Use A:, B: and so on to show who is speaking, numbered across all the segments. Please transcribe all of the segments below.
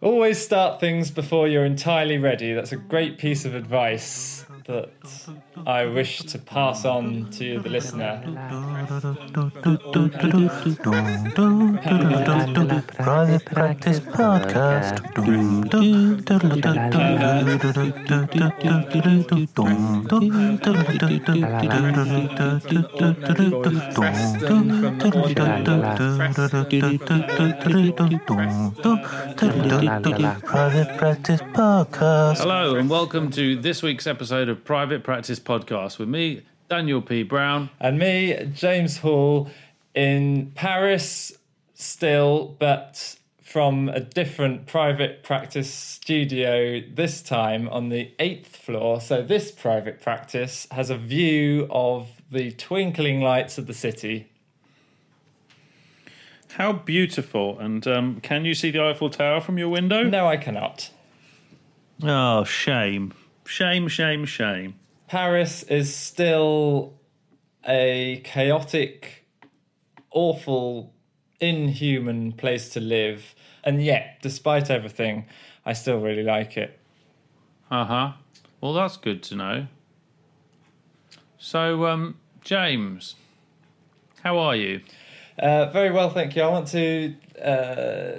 A: Always start things before you're entirely ready. That's a great piece of advice that I wish to pass on to the listener.
B: Private Practice Podcast. Private Practice Podcast.
C: Hello, and welcome to this week's episode of Private Practice Podcast with me, Daniel P. Brown.
A: And me, James Hall, in Paris still, but from a different private practice studio, this time on the eighth floor. So, this private practice has a view of the twinkling lights of the city.
C: How beautiful! And um, can you see the Eiffel Tower from your window?
A: No, I cannot.
C: Oh, shame. Shame, shame, shame.
A: Paris is still a chaotic, awful, inhuman place to live. And yet, despite everything, I still really like it.
C: Uh huh. Well, that's good to know. So, um, James, how are you?
A: Uh, very well, thank you. I want to uh,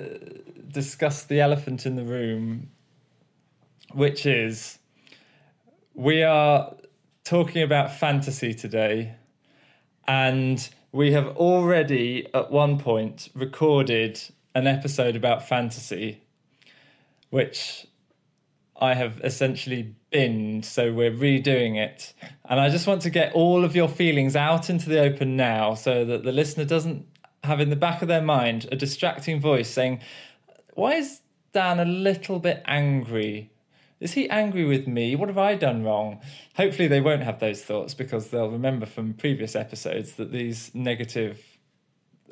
A: discuss the elephant in the room, which is we are talking about fantasy today, and we have already at one point recorded an episode about fantasy, which I have essentially binned, so we're redoing it. And I just want to get all of your feelings out into the open now so that the listener doesn't have in the back of their mind a distracting voice saying, Why is Dan a little bit angry? Is he angry with me? What have I done wrong? Hopefully, they won't have those thoughts because they'll remember from previous episodes that these negative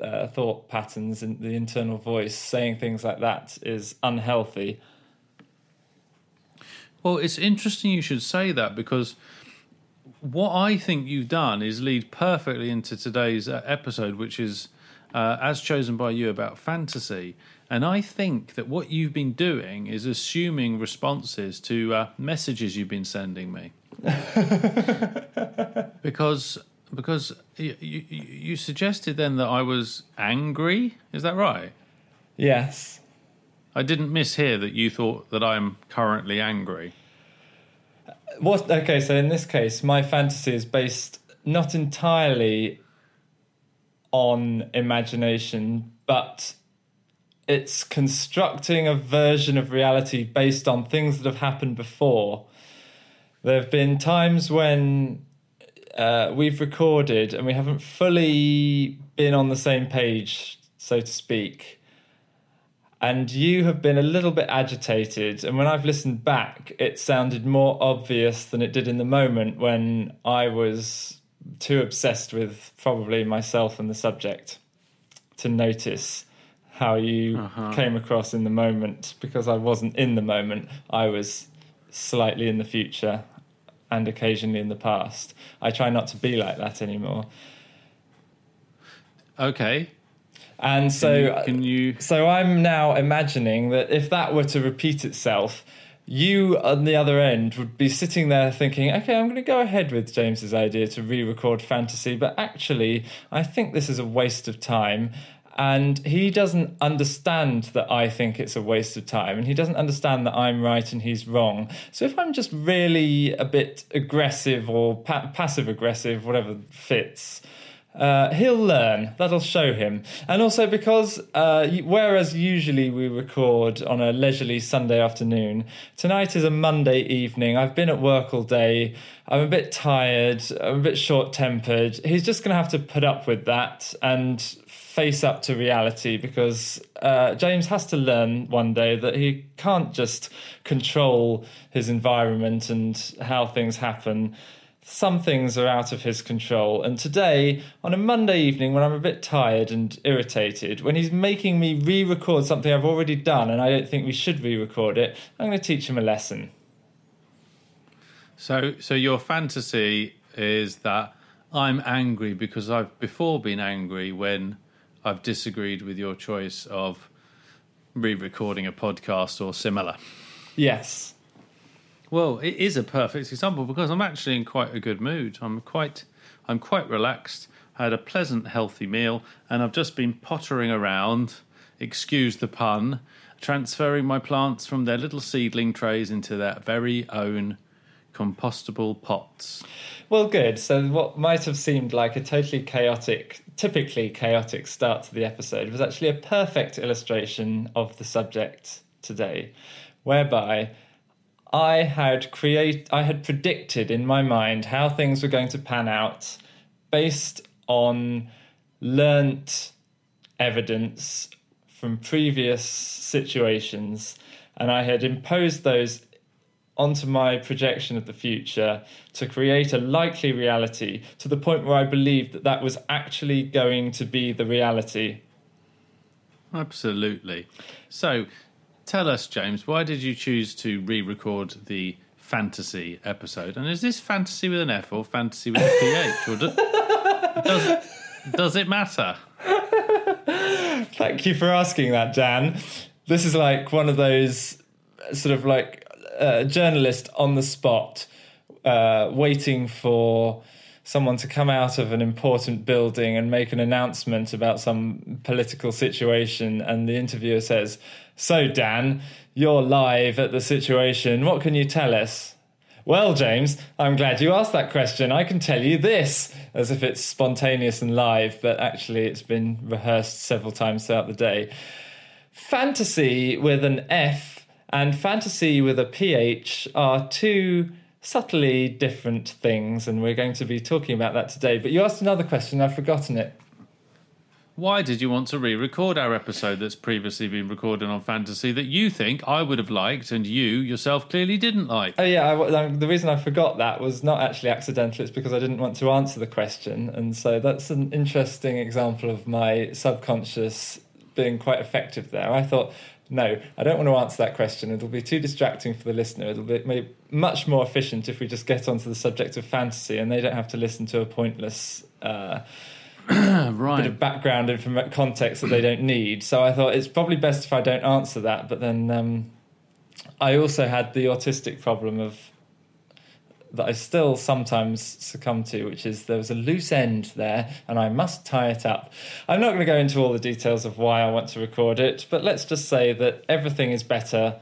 A: uh, thought patterns and the internal voice saying things like that is unhealthy.
C: Well, it's interesting you should say that because what I think you've done is lead perfectly into today's uh, episode, which is uh, as chosen by you about fantasy. And I think that what you've been doing is assuming responses to uh, messages you've been sending me. because because you, you, you suggested then that I was angry. Is that right?
A: Yes.
C: I didn't mishear that you thought that I'm currently angry.
A: What? Okay, so in this case, my fantasy is based not entirely on imagination, but it's constructing a version of reality based on things that have happened before. There have been times when uh, we've recorded and we haven't fully been on the same page, so to speak. And you have been a little bit agitated. And when I've listened back, it sounded more obvious than it did in the moment when I was too obsessed with probably myself and the subject to notice how you
C: Uh-huh.
A: came across in the moment because I wasn't in the moment. I was slightly in the future and occasionally in the past. I try not to be like that anymore.
C: Okay.
A: And
C: Can
A: so
C: you, can you
A: so I'm now imagining that if that were to repeat itself, you on the other end would be sitting there thinking, okay, I'm going to go ahead with James's idea to re record fantasy, but actually, I think this is a waste of time. And he doesn't understand that I think it's a waste of time, and he doesn't understand that I'm right and he's wrong. So if I'm just really a bit aggressive or pa- passive aggressive, whatever fits, uh, he'll learn. That'll show him. And also because, uh, whereas usually we record on a leisurely Sunday afternoon, tonight is a Monday evening. I've been at work all day. I'm a bit tired. I'm a bit short tempered. He's just going to have to put up with that and face up to reality because uh, James has to learn one day that he can't just control his environment and how things happen some things are out of his control. And today, on a Monday evening, when I'm a bit tired and irritated, when he's making me re record something I've already done and I don't think we should re record it, I'm going to teach him a lesson.
C: So, so your fantasy is that I'm angry because I've before been angry when I've disagreed with your choice of re-recording a podcast or similar.
A: Yes.
C: Well, it is a perfect example because I'm actually in quite a good mood. I'm quite, I'm quite relaxed. I had a pleasant, healthy meal, and I've just been pottering around. Excuse the pun. Transferring my plants from their little seedling trays into their very own compostable pots.
A: Well, good. So, what might have seemed like a totally chaotic, typically chaotic start to the episode was actually a perfect illustration of the subject today, whereby I had create, I had predicted in my mind how things were going to pan out based on learnt evidence from previous situations, and I had imposed those onto my projection of the future to create a likely reality to the point where I believed that that was actually going to be the reality.
C: Absolutely. So, tell us, James, why did you choose to re-record the fantasy episode? And is this fantasy with an F or fantasy with a PH? Or do, does, does it matter?
A: Thank you for asking that, Dan. This is like one of those sort of like uh, journalist on the spot, uh, waiting for someone to come out of an important building and make an announcement about some political situation, and the interviewer says, "So, Dan, you're live at the situation. What can you tell us?" Well, James, I'm glad you asked that question. I can tell you this, as if it's spontaneous and live, but actually it's been rehearsed several times throughout the day. Fantasy with an F and fantasy with a PH are two subtly different things, and we're going to be talking about that today. But you asked another question, I've forgotten it.
C: Why did you want to re-record our episode that's previously been recorded on fantasy that you think I would have liked and you yourself clearly didn't like?
A: Oh yeah, I, um, the reason I forgot that was not actually accidental. It's because I didn't want to answer the question, and so that's an interesting example of my subconscious being quite effective there. I thought, no, I don't want to answer that question. It'll be too distracting for the listener. It'll be much more efficient if we just get onto the subject of fantasy, and they don't have to listen to a pointless. Uh,
C: right.
A: bit of background and context that they don't need. So I thought it's probably best if I don't answer that. But then um, I also had the autistic problem of that I still sometimes succumb to, which is there was a loose end there and I must tie it up. I'm not going to go into all the details of why I want to record it, but let's just say that everything is better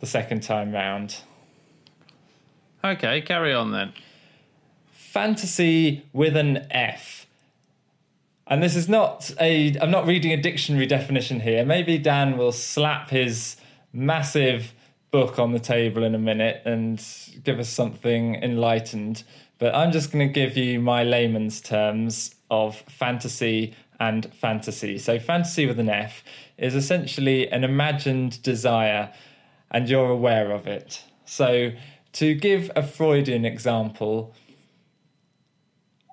A: the second time round.
C: Okay, carry on then.
A: Fantasy with an F. And this is not a. I'm not reading a dictionary definition here. Maybe Dan will slap his massive book on the table in a minute and give us something enlightened. But I'm just going to give you my layman's terms of fantasy and fantasy. So, fantasy with an F is essentially an imagined desire, and you're aware of it. So, to give a Freudian example,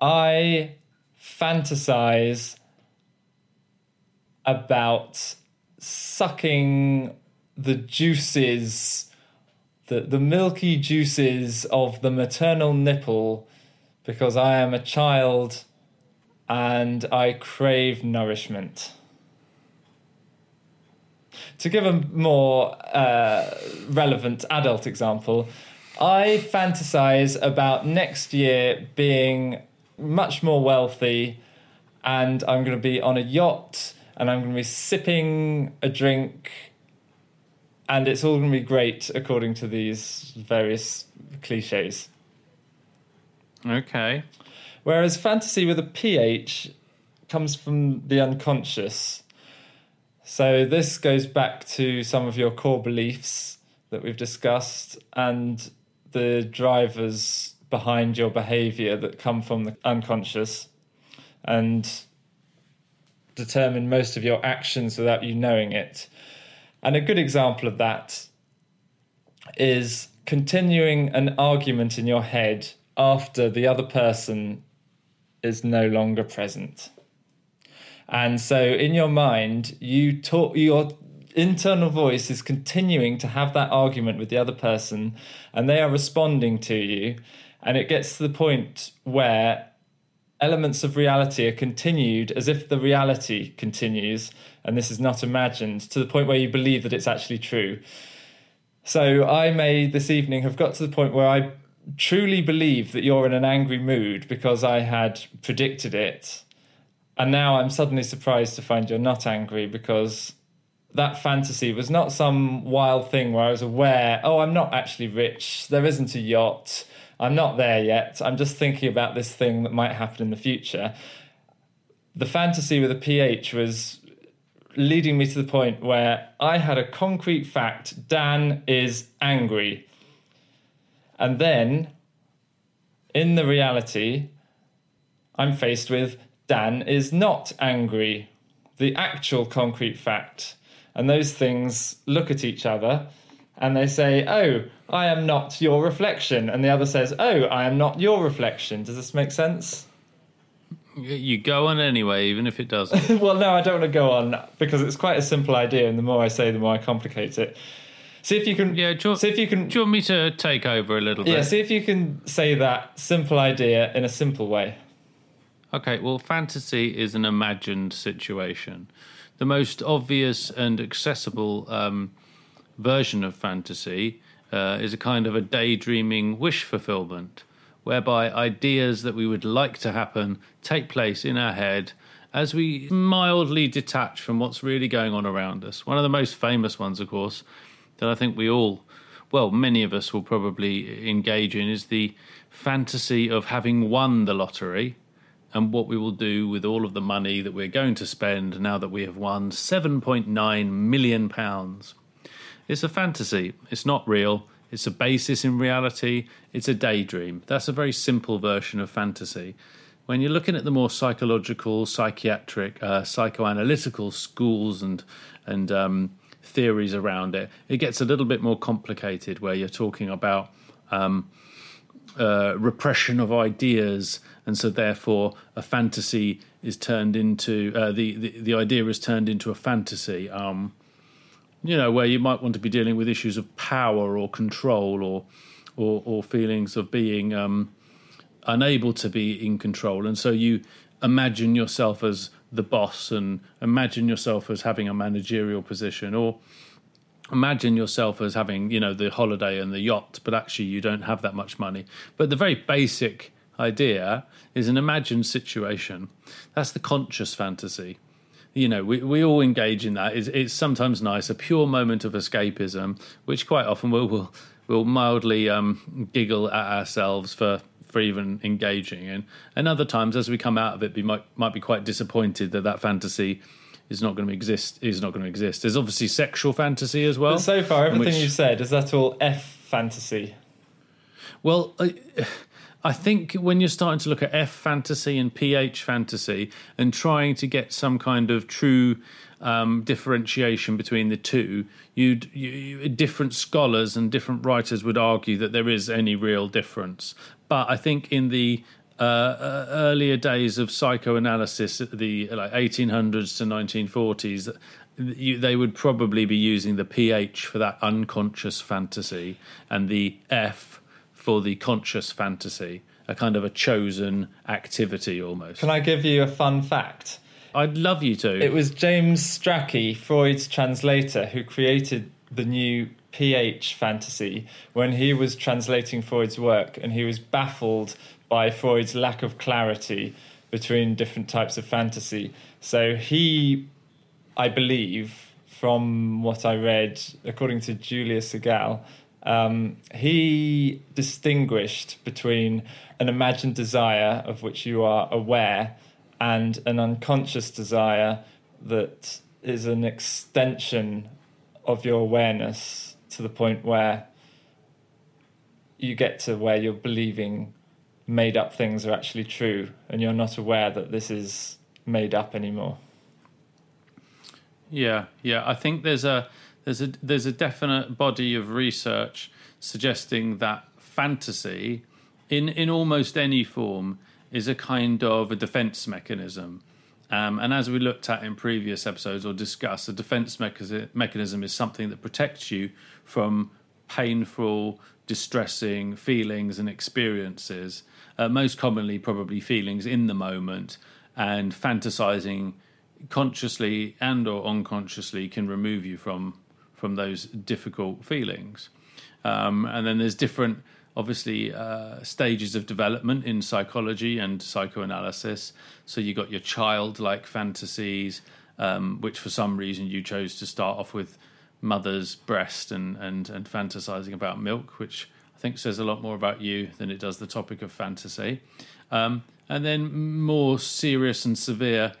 A: I fantasize about sucking the juices, the, the milky juices of the maternal nipple because I am a child and I crave nourishment. To give a more uh, relevant adult example, I fantasize about next year being much more wealthy and I'm going to be on a yacht and I'm going to be sipping a drink and it's all going to be great according to these various cliches.
C: Okay.
A: Whereas fantasy with a PH comes from the unconscious. So this goes back to some of your core beliefs that we've discussed and the drivers behind your behavior that come from the unconscious and determine most of your actions without you knowing it. And a good example of that is continuing an argument in your head after the other person is no longer present. And so in your mind, you talk your internal voice is continuing to have that argument with the other person and they are responding to you and it gets to the point where elements of reality are continued as if the reality continues and this is not imagined to the point where you believe that it's actually true. So I may this evening have got to the point where I truly believe that you're in an angry mood because I had predicted it. And now I'm suddenly surprised to find you're not angry because that fantasy was not some wild thing where I was aware, oh, I'm not actually rich, there isn't a yacht, I'm not there yet, I'm just thinking about this thing that might happen in the future. The fantasy with a PH was leading me to the point where I had a concrete fact Dan is angry. And then in the reality, I'm faced with Dan is not angry, the actual concrete fact. And those things look at each other and they say, Oh, I am not your reflection. And the other says, Oh, I am not your reflection. Does this make sense?
C: You go on anyway, even if it doesn't.
A: well, no, I don't want to go on because it's quite a simple idea, and the more I say, the more I complicate it. See if you can.
C: Yeah, do you,
A: see if you can.
C: do you want me to take over a little bit?
A: Yeah, see if you can say that simple idea in a simple way.
C: Okay, well, fantasy is an imagined situation. The most obvious and accessible um, version of fantasy uh, is a kind of a daydreaming wish fulfillment, whereby ideas that we would like to happen take place in our head as we mildly detach from what's really going on around us. One of the most famous ones, of course, that I think we all, well, many of us will probably engage in is the fantasy of having won the lottery and what we will do with all of the money that we're going to spend now that we have won 7.9 million pounds. It's a fantasy. It's not real. It's a basis in reality. It's a daydream. That's a very simple version of fantasy. When you're looking at the more psychological, psychiatric, uh, psychoanalytical schools and and um, theories around it, it gets a little bit more complicated. Where you're talking about um, uh, repression of ideas, and so therefore a fantasy is turned into uh, the, the the idea is turned into a fantasy. Um, you know, where you might want to be dealing with issues of power or control or or, or feelings of being um, unable to be in control, and so you imagine yourself as the boss and imagine yourself as having a managerial position or imagine yourself as having you know the holiday and the yacht but actually you don't have that much money. But the very basic idea is an imagined situation. That's the conscious fantasy you know we, we all engage in that. It's, it's sometimes nice a pure moment of escapism which quite often we'll we'll, we'll mildly um, giggle at ourselves for for even engaging. In and other times as we come out of it we might might be quite disappointed that that fantasy is not going to exist is not going to exist. There's obviously sexual fantasy as well
A: But so far, everything
C: which-
A: you've said is that all F fantasy.
C: Well, I, I think when you're starting to look at F fantasy and PH fantasy and trying to get some kind of true um, differentiation between the two, you'd you, different scholars and different writers would argue that there is any real difference. But I think in the uh, uh, earlier days of psychoanalysis, the like 1800s to 1940s, you, they would probably be using the pH for that unconscious fantasy and the F for the conscious fantasy, a kind of a chosen activity almost.
A: Can I give you a fun fact?
C: I'd love you to.
A: It was James Strachey, Freud's translator, who created the new PH fantasy when he was translating Freud's work and he was baffled by Freud's lack of clarity between different types of fantasy. So he, I believe, from what I read, according to Julia Segal, um, he distinguished between an imagined desire of which you are aware and an unconscious desire that is an extension of your awareness to the point where you get to where you're believing made up things are actually true and you're not aware that this is made up anymore.
C: Yeah, yeah. I think there's a there's a there's a definite body of research suggesting that fantasy, in in almost any form, is a kind of a defense mechanism. Um, and as we looked at in previous episodes or discussed, a defense mecha- mechanism is something that protects you from painful, distressing feelings and experiences. uh, most commonly probably feelings in the moment, and fantasizing consciously and or unconsciously can remove you from from those difficult feelings. Um, and then there's different, obviously, uh, stages of development in psychology and psychoanalysis. So you got your childlike fantasies, um, which for some reason you chose to start off with mother's breast and, and, and fantasizing about milk, which I think says a lot more about you than it does the topic of fantasy. Um, and then more serious and severe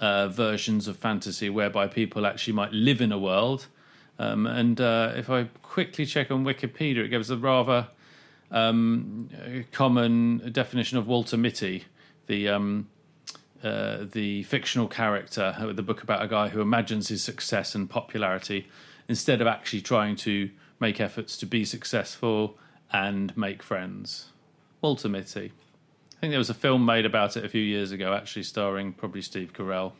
C: uh, versions of fantasy whereby people actually might live in a world. Um, and uh, if I quickly check on Wikipedia, it gives a rather um, common definition of Walter Mitty, the um, uh, the fictional character, uh, the book about a guy who imagines his success and popularity instead of actually trying to make efforts to be successful and make friends. Walter Mitty. I think there was a film made about it a few years ago, actually starring probably Steve Carell.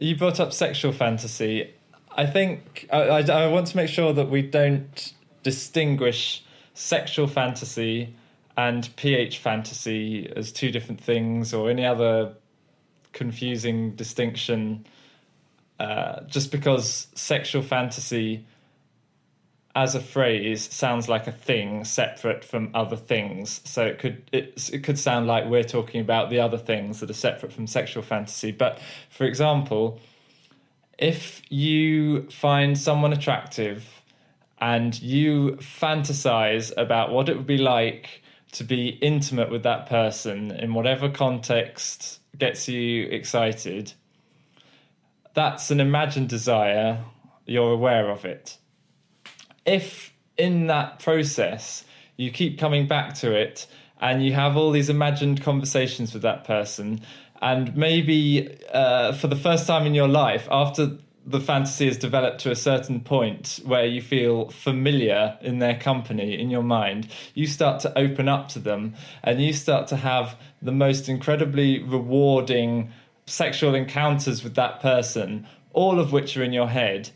A: You brought up sexual fantasy. I think I, I, I want to make sure that we don't distinguish sexual fantasy and pH fantasy as two different things or any other confusing distinction. Uh, just because sexual fantasy as a phrase sounds like a thing separate from other things so it could it, it could sound like we're talking about the other things that are separate from sexual fantasy but for example if you find someone attractive and you fantasize about what it would be like to be intimate with that person in whatever context gets you excited that's an imagined desire. You're aware of it. If in that process you keep coming back to it and you have all these imagined conversations with that person and maybe uh, for the first time in your life after the fantasy has developed to a certain point where you feel familiar in their company in your mind you start to open up to them and you start to have the most incredibly rewarding sexual encounters with that person all of which are in your head.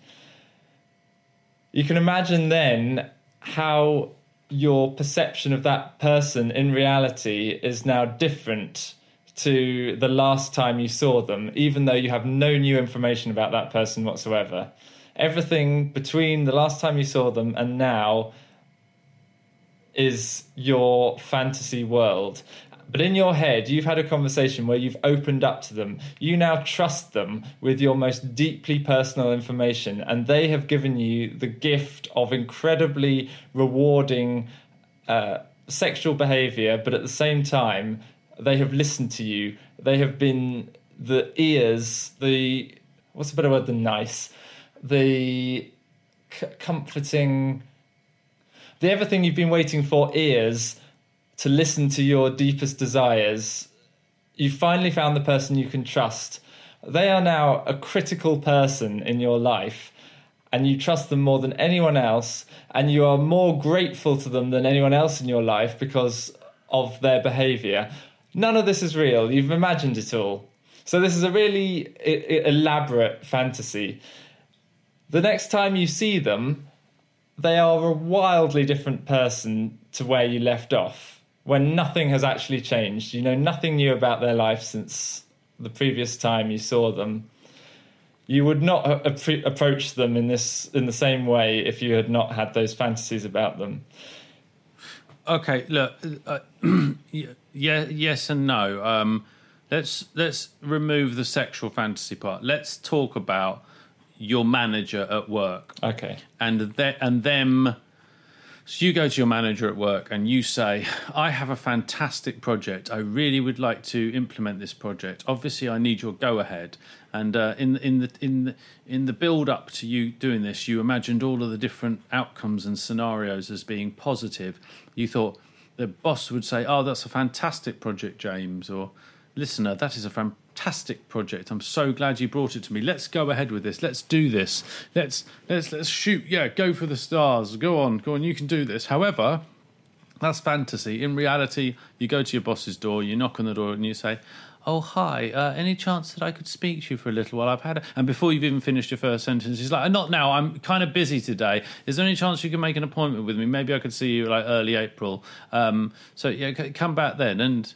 A: You can imagine then how your perception of that person in reality is now different to the last time you saw them, even though you have no new information about that person whatsoever. Everything between the last time you saw them and now is your fantasy world. But in your head, you've had a conversation where you've opened up to them. You now trust them with your most deeply personal information, and they have given you the gift of incredibly rewarding uh, sexual behavior, but at the same time, they have listened to you. They have been the ears, the what's a better word than nice? The c- comforting, the everything you've been waiting for ears to listen to your deepest desires. You finally found the person you can trust. They are now a critical person in your life, and you trust them more than anyone else, and you are more grateful to them than anyone else in your life because of their behavior. None of this is real. You've imagined it all. So, this is a really I- I- elaborate fantasy. The next time you see them, they are a wildly different person to where you left off when nothing has actually changed. You know nothing new about their life since the previous time you saw them. You would not approach them in this in the same way if you had not had those fantasies about them.
C: Okay, look, uh, yeah, yes and no. Um, let's let's remove the sexual fantasy part. Let's talk about your manager at work
A: Okay.
C: and th- and them. So you go to your manager at work and you say, "I have a fantastic project. I really would like to implement this project. Obviously, I need your go ahead." And uh, in in the in the, in the build up to you doing this, you imagined all of the different outcomes and scenarios as being positive. You thought the boss would say, "Oh, that's a fantastic project, James," or "Listener, that is a fantastic project. I'm so glad you brought it to me. Let's go ahead with this. Let's do this. Let's let's let's shoot. Yeah, go for the stars. Go on, go on. You can do this." However, that's fantasy. In reality, you go to your boss's door, you knock on the door, and you say, "Oh, hi. Uh, any chance that I could speak to you for a little while? I've had." A... And before you've even finished your first sentence, he's like, "Not now. I'm kind of busy today. Is there any chance you can make an appointment with me? Maybe I could see you like early April. Um, so yeah, come back then." And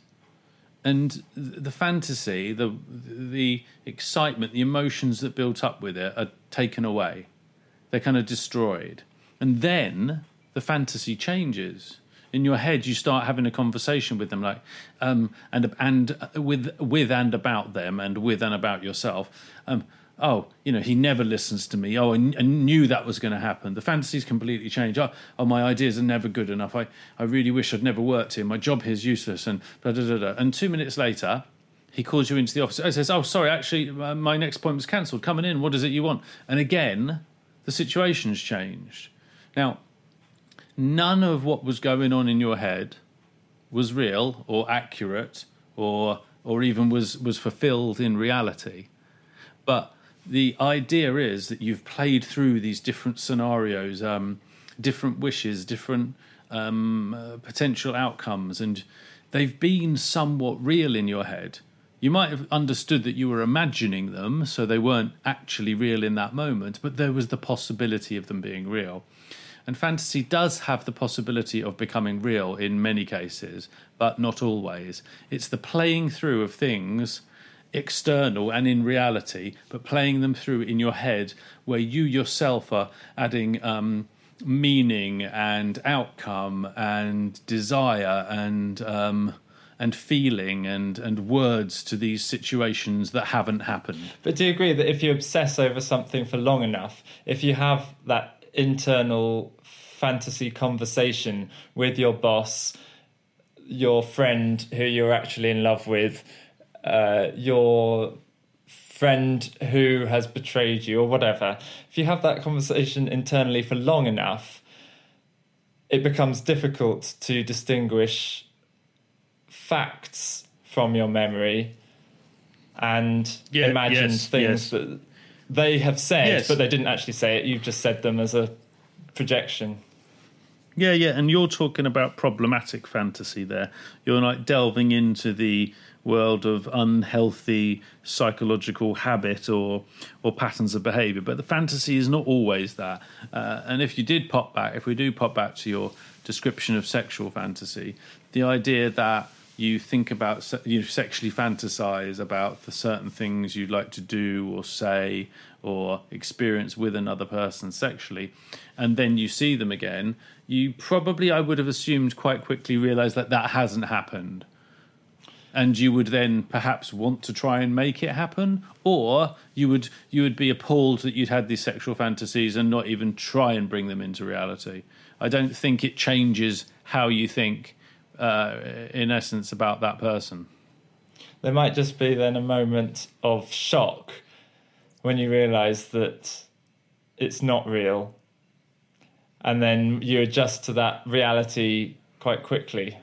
C: and the fantasy, the the excitement, the emotions that built up with it are taken away. They're kind of destroyed, and then the fantasy changes. In your head, you start having a conversation with them, like, um, and and with with and about them, and with and about yourself. Um, oh, you know, he never listens to me. Oh, I, I knew that was going to happen. The fantasies completely change. Oh, oh, my ideas are never good enough. I, I really wish I'd never worked here. My job here is useless. And blah, blah, blah, blah. And two minutes later, he calls you into the office. He says, oh, sorry, actually, uh, my next appointment's cancelled. Coming in. What is it you want? And again, the situation's changed. Now, none of what was going on in your head was real or accurate or or even was was fulfilled in reality. But the idea is that you've played through these different scenarios, um, different wishes, different um, uh, potential outcomes, and they've been somewhat real in your head. You might have understood that you were imagining them, so they weren't actually real in that moment, but there was the possibility of them being real. And fantasy does have the possibility of becoming real in many cases, but not always. It's the playing through of things external and in reality, but playing them through in your head where you yourself are adding um, meaning and outcome and desire and. Um, and feeling and, and words to these situations that haven't happened.
A: But do you agree that if you obsess over something for long enough, if you have that internal fantasy conversation with your boss, your friend who you're actually in love with, uh, your friend who has betrayed you, or whatever, if you have that conversation internally for long enough, it becomes difficult to distinguish facts from your memory and
C: Yeah,
A: imagine
C: yes,
A: things
C: yes.
A: that they have said,
C: Yes.
A: but they didn't actually say it. You've just said them as a projection.
C: Yeah, yeah, and you're talking about problematic fantasy there. You're like delving into the world of unhealthy psychological habit or or patterns of behavior. But the fantasy is not always that. Uh, and if you did pop back, if we do pop back to your description of sexual fantasy, the idea that you think about you sexually fantasize about the certain things you'd like to do or say or experience with another person sexually and then you see them again you probably i would have assumed quite quickly realize that that hasn't happened. And you would then perhaps want to try and make it happen or you would you would be appalled that you'd had these sexual fantasies and not even try and bring them into reality. I don't think it changes how you think uh, in essence about that person
A: There might just be then a moment of shock when you realise that it's not real. And then you adjust to that reality quite quickly.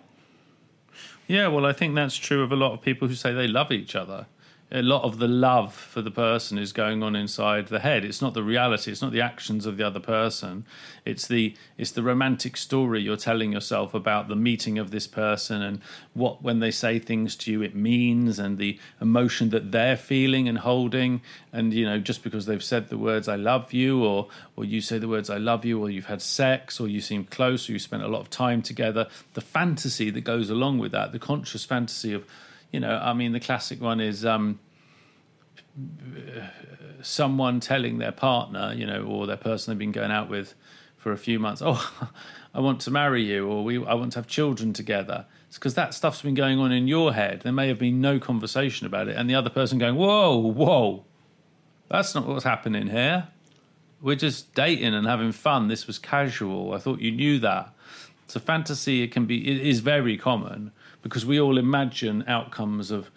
C: Yeah, well, I think that's true of a lot of people who say they love each other. A lot of the love for the person is going on inside the head. It's not the reality. It's not the actions of the other person. It's the it's the romantic story you're telling yourself about the meeting of this person and what when they say things to you it means and the emotion that they're feeling and holding. And you know, just because they've said the words "I love you" or or you say the words "I love you" or you've had sex or you seem close or you spent a lot of time together, the fantasy that goes along with that, the conscious fantasy of you know, I mean, the classic one is um, someone telling their partner, you know, or their person they've been going out with for a few months, "Oh, I want to marry you," or "We, I want to have children together." It's because that stuff's been going on in your head. There may have been no conversation about it, and the other person going, "Whoa, whoa, that's not what's happening here. We're just dating and having fun. This was casual. I thought you knew that." So fantasy it can be it is very common because we all imagine outcomes of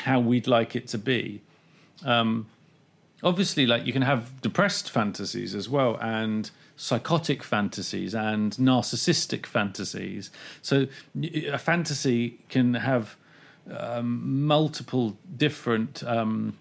C: how we'd like it to be. Um, obviously, like you can have depressed fantasies as well, and psychotic fantasies and narcissistic fantasies. So a fantasy can have um, multiple different um,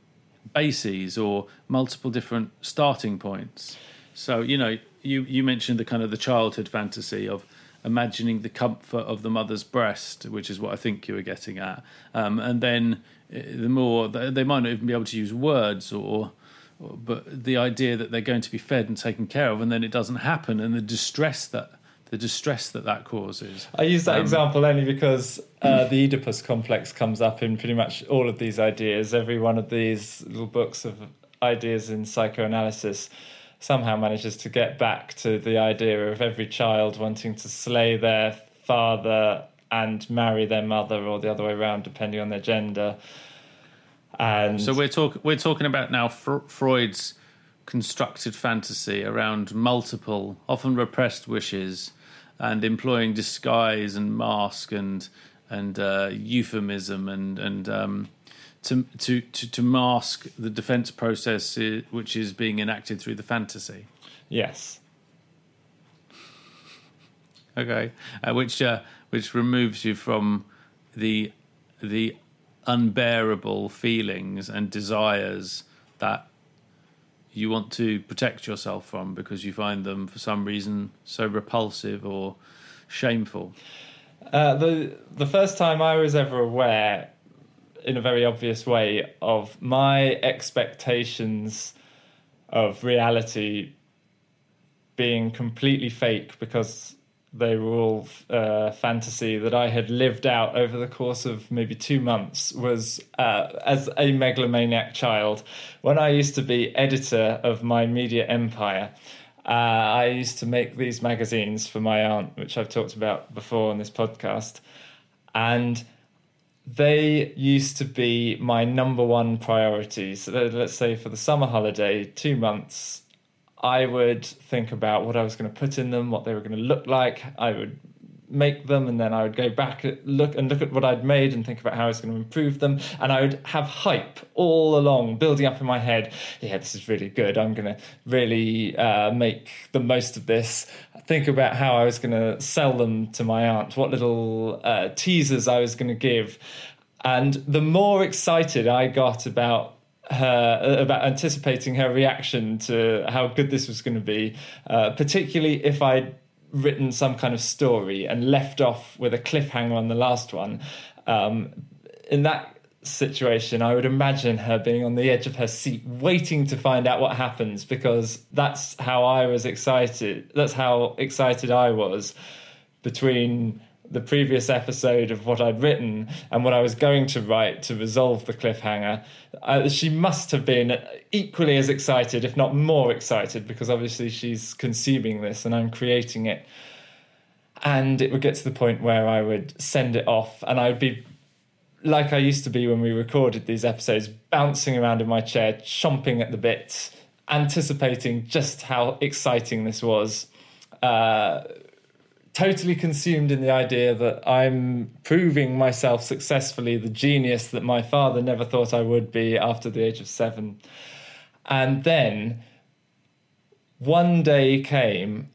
C: bases or multiple different starting points. So you know, you you mentioned the kind of the childhood fantasy of imagining the comfort of the mother's breast, which is what I think you were getting at, um, and then uh, the more they they might not even be able to use words or. or- But the idea that they're going to be fed and taken care of, and then it doesn't happen, and the distress that the distress that that causes.
A: I use that
C: Um,
A: example only because uh, the Oedipus complex comes up in pretty much all of these ideas. Every one of these little books of ideas in psychoanalysis somehow manages to get back to the idea of every child wanting to slay their father and marry their mother, or the other way around, depending on their gender. And
C: So we're talking we're talking about now Fr- Freud's constructed fantasy around multiple, often repressed wishes, and employing disguise and mask and and uh, euphemism and and um, to, to to to mask the defense process uh, which is being enacted through the fantasy.
A: yes,
C: Okay, uh, which uh, which removes you from the the unbearable feelings and desires that you want to protect yourself from because you find them for some reason so repulsive or shameful.
A: Uh, the the first time I was ever aware, in a very obvious way, of my expectations of reality being completely fake because they were all uh, fantasy that I had lived out over the course of maybe two months was uh, as a megalomaniac child when I used to be editor of my media empire. Uh, I used to make these magazines for my aunt, which I've talked about before on this podcast. And they used to be my number one priority. So let's say for the summer holiday, two months, I would think about what I was going to put in them, what they were going to look like. I would make them and then I would go back look and look at what I'd made and think about how I was going to improve them. And I would have hype all along building up in my head yeah this is really good. I'm going to really uh, make the most of this. Think about how I was going to sell them to my aunt what little uh, teasers I was going to give. And the more excited I got about her about anticipating her reaction to how good this was going to be, uh, particularly if I'd written some kind of story and left off with a cliffhanger on the last one. Um, in that situation, I would imagine her being on the edge of her seat, waiting to find out what happens, because that's how I was excited. That's how excited I was between the previous episode of what I'd written and what I was going to write to resolve the cliffhanger, uh, she must have been equally as excited, if not more excited, because obviously she's consuming this and I'm creating it. And it would get to the point where I would send it off and I would be like I used to be when we recorded these episodes, bouncing around in my chair, chomping at the bits, anticipating just how exciting this was. Uh, totally consumed in the idea that I'm proving myself successfully the genius that my father never thought I would be after the age of seven. And then one day came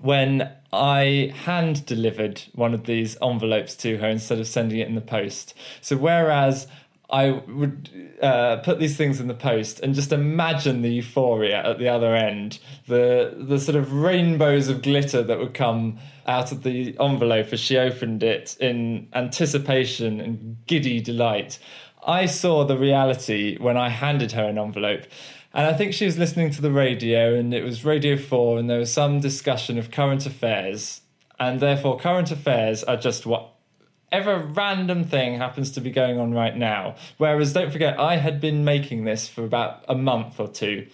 A: when I hand delivered one of these envelopes to her instead of sending it in the post. So, whereas I would uh, put these things in the post and just imagine the euphoria at the other end, the the sort of rainbows of glitter that would come out of the envelope as she opened it in anticipation and giddy delight. I saw the reality when I handed her an envelope. And I think she was listening to the radio, and it was Radio 4, and there was some discussion of current affairs. And therefore, current affairs are just what ever random thing happens to be going on right now. Whereas, don't forget, I had been making this for about a month or two.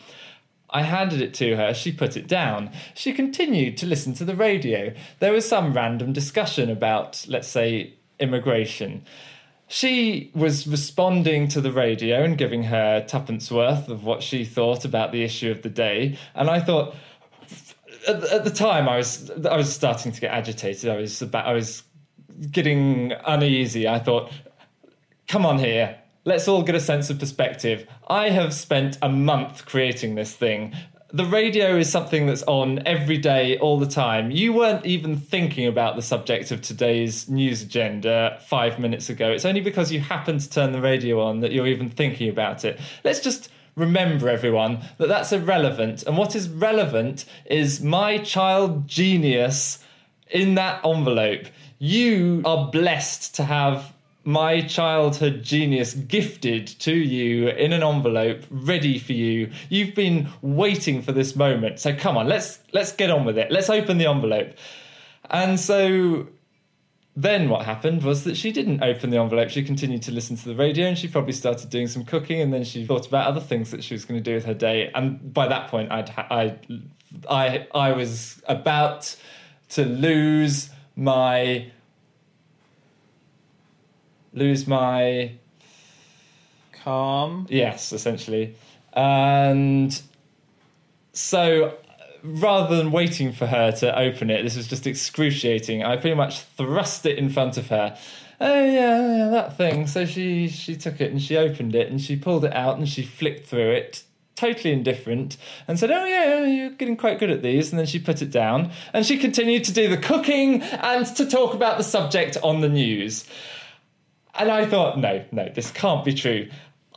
A: I handed it to her, she put it down. She continued to listen to the radio. There was some random discussion about, let's say, immigration. She was responding to the radio and giving her tuppence worth of what she thought about the issue of the day. And I thought, at, the time, I was I was starting to get agitated. I was about I was getting uneasy. I thought, come on here. Let's all get a sense of perspective. I have spent a month creating this thing. The radio is something that's on every day, all the time. You weren't even thinking about the subject of today's news agenda five minutes ago. It's only because you happened to turn the radio on that you're even thinking about it. Let's just remember, everyone, that that's irrelevant. And what is relevant is my child genius in that envelope. You are blessed to have my childhood genius gifted to you in an envelope ready for you. You've been waiting for this moment so come on let's let's get on with it. Let's open the envelope. And so then what happened was that she didn't open the envelope. She continued to listen to the radio and she probably started doing some cooking and then she thought about other things that she was going to do with her day. And by that point i'd i i i was about to lose my lose my
C: Calm.
A: yes essentially. And so rather than waiting for her to open it this was just excruciating. I pretty much thrust it in front of her. Oh yeah, yeah that thing. So she she took it and she opened it and she pulled it out and she flicked through it totally indifferent and said oh yeah you're getting quite good at these and then she put it down and she continued to do the cooking and to talk about the subject on the news and I thought, no, no, this can't be true.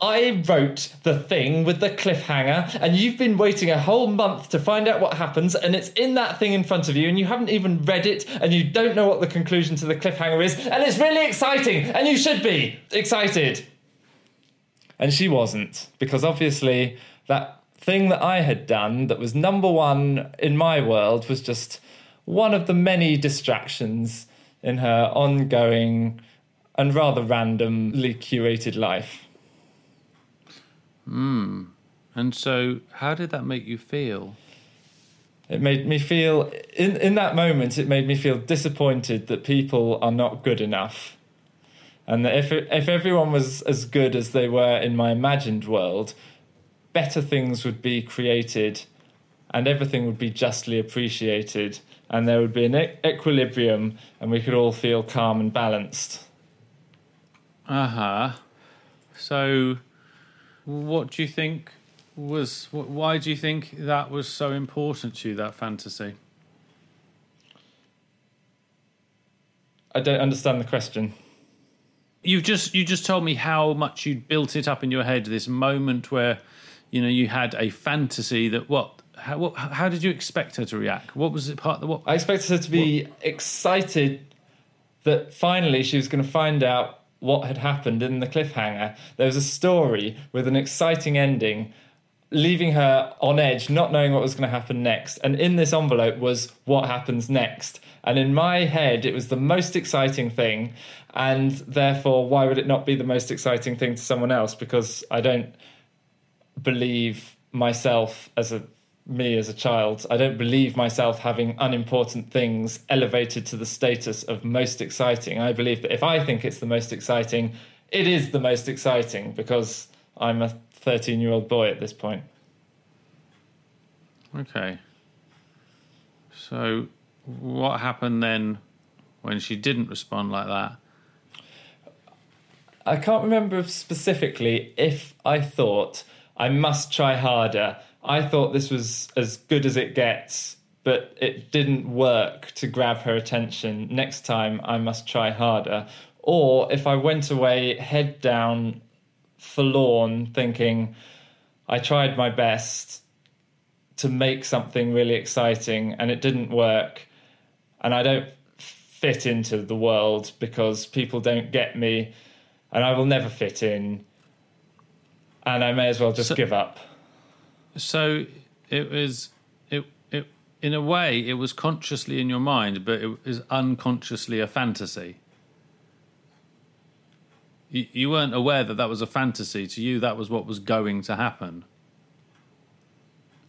A: I wrote the thing with the cliffhanger, and you've been waiting a whole month to find out what happens, and it's in that thing in front of you, and you haven't even read it, and you don't know what the conclusion to the cliffhanger is, and it's really exciting, and you should be excited. And she wasn't, because obviously that thing that I had done that was number one in my world was just one of the many distractions in her ongoing and rather randomly curated life. Hmm.
C: And so, how did that make you feel?
A: It made me feel, in, in that moment, it made me feel disappointed that people are not good enough. And that if, if everyone was as good as they were in my imagined world, better things would be created and everything would be justly appreciated and there would be an e- equilibrium and we could all feel calm and balanced.
C: Uh huh. So, what do you think was? Why do you think that was so important to you? That fantasy.
A: I don't understand the question.
C: You've just you just told me how much you'd built it up in your head. This moment where, you know, you had a fantasy that what. How, what, how did you expect her to react? What was it part? Of, what
A: I expected her to be excited that finally she was going to find out what had happened in the cliffhanger. There was a story with an exciting ending, leaving her on edge, not knowing what was going to happen next. And in this envelope was what happens next. And in my head, it was the most exciting thing. And therefore, why would it not be the most exciting thing to someone else? Because I don't believe myself as a me as a child. I don't believe myself having unimportant things elevated to the status of most exciting. I believe that if I think it's the most exciting, it is the most exciting because I'm a 13 year old boy at this point.
C: Okay. So, what happened then when she didn't respond like that?
A: I can't remember specifically if I thought I must try harder. I thought this was as good as it gets, but it didn't work to grab her attention. Next time I must try harder. Or if I went away head down, forlorn, thinking I tried my best to make something really exciting and it didn't work, and I don't fit into the world because people don't get me and I will never fit in, and I may as well just
C: So-
A: give up.
C: So it was it it in a way it was consciously in your mind, but it was unconsciously a fantasy. You, you weren't aware that that was a fantasy. To you, that was what was going to happen.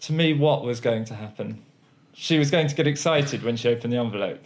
A: To me, what was going to happen? She was going to get excited when she opened the envelope.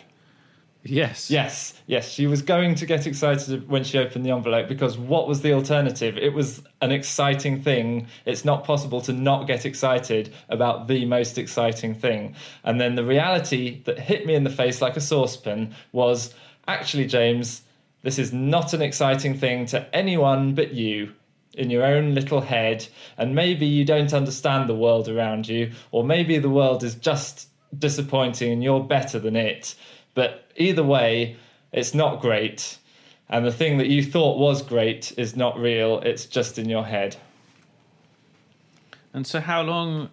C: Yes.
A: Yes, yes, she was going to get excited when she opened the envelope because what was the alternative? It was an exciting thing. It's not possible to not get excited about the most exciting thing. And then the reality that hit me in the face like a saucepan was actually, James, this is not an exciting thing to anyone but you in your own little head. And maybe you don't understand the world around you, or maybe the world is just disappointing and you're better than it. But either way, it's not great. And the thing that you thought was great is not real, it's just in your head.
C: And so, how long?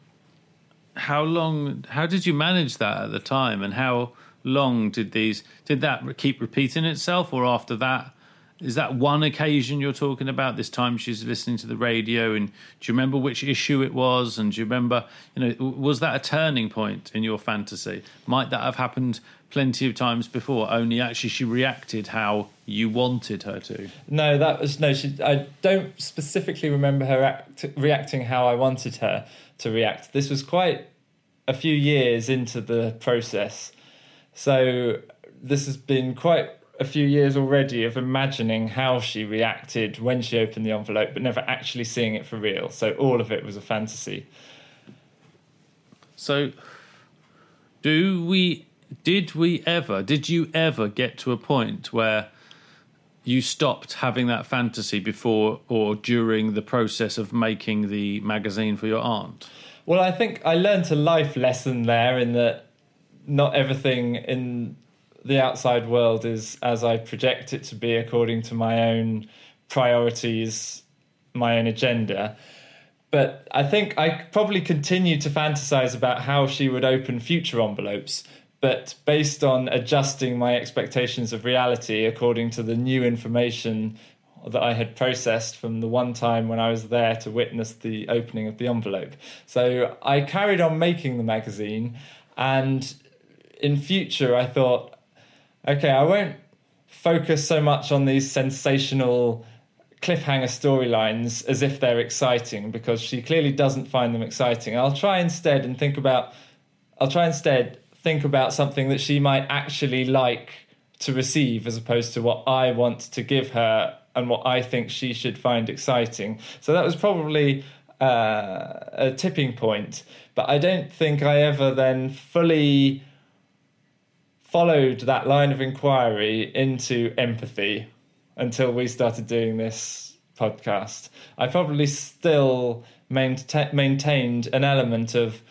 C: How long? How did you manage that at the time? And how long did these? Did that keep repeating itself, or after that, is that one occasion you're talking about? This time she's listening to the radio, and do you remember which issue it was? And do you remember, you know, was that a turning point in your fantasy? Might that have happened plenty of times before? Only actually she reacted how you wanted her to.
A: No, that was no. She, I don't specifically remember her act, reacting how I wanted her to react. This was quite a few years into the process, so this has been quite a few years already of imagining how she reacted when she opened the envelope, but never actually seeing it for real. So all of it was a fantasy.
C: So, do we? Did we ever? Did you ever get to a point where? you stopped having that fantasy before or during the process of making the magazine for your aunt?
A: Well, I think I learned a life lesson there in that not everything in the outside world is as I project it to be according to my own priorities, my own agenda. But I think I probably continued to fantasize about how she would open future envelopes but based on adjusting my expectations of reality according to the new information that I had processed from the one time when I was there to witness the opening of the envelope. So I carried on making the magazine, and in future, I thought, okay, I won't focus so much on these sensational cliffhanger storylines as if they're exciting because she clearly doesn't find them exciting. I'll try instead and think about, I'll try instead think about something that she might actually like to receive as opposed to what I want to give her and what I think she should find exciting. So that was probably uh, a tipping point. But I don't think I ever then fully followed that line of inquiry into empathy until we started doing this podcast. I probably still maintained an element of,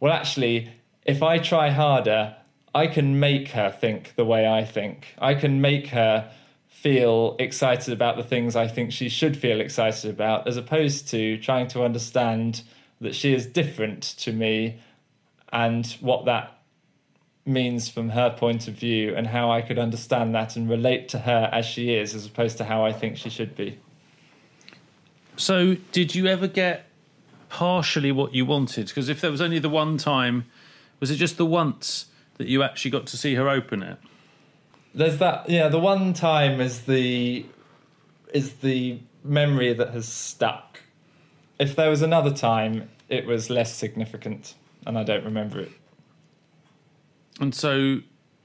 A: well, actually, if I try harder, I can make her think the way I think. I can make her feel excited about the things I think she should feel excited about, as opposed to trying to understand that she is different to me and what that means from her point of view and how I could understand that and relate to her as she is, as opposed to how I think she should be.
C: So, did you ever get partially what you wanted? Because if there was only the one time was it just the once that you actually got to see her open it?
A: There's that. Yeah, the one time is the is the memory that has stuck. If there was another time, it was less significant, and I don't remember it.
C: And so,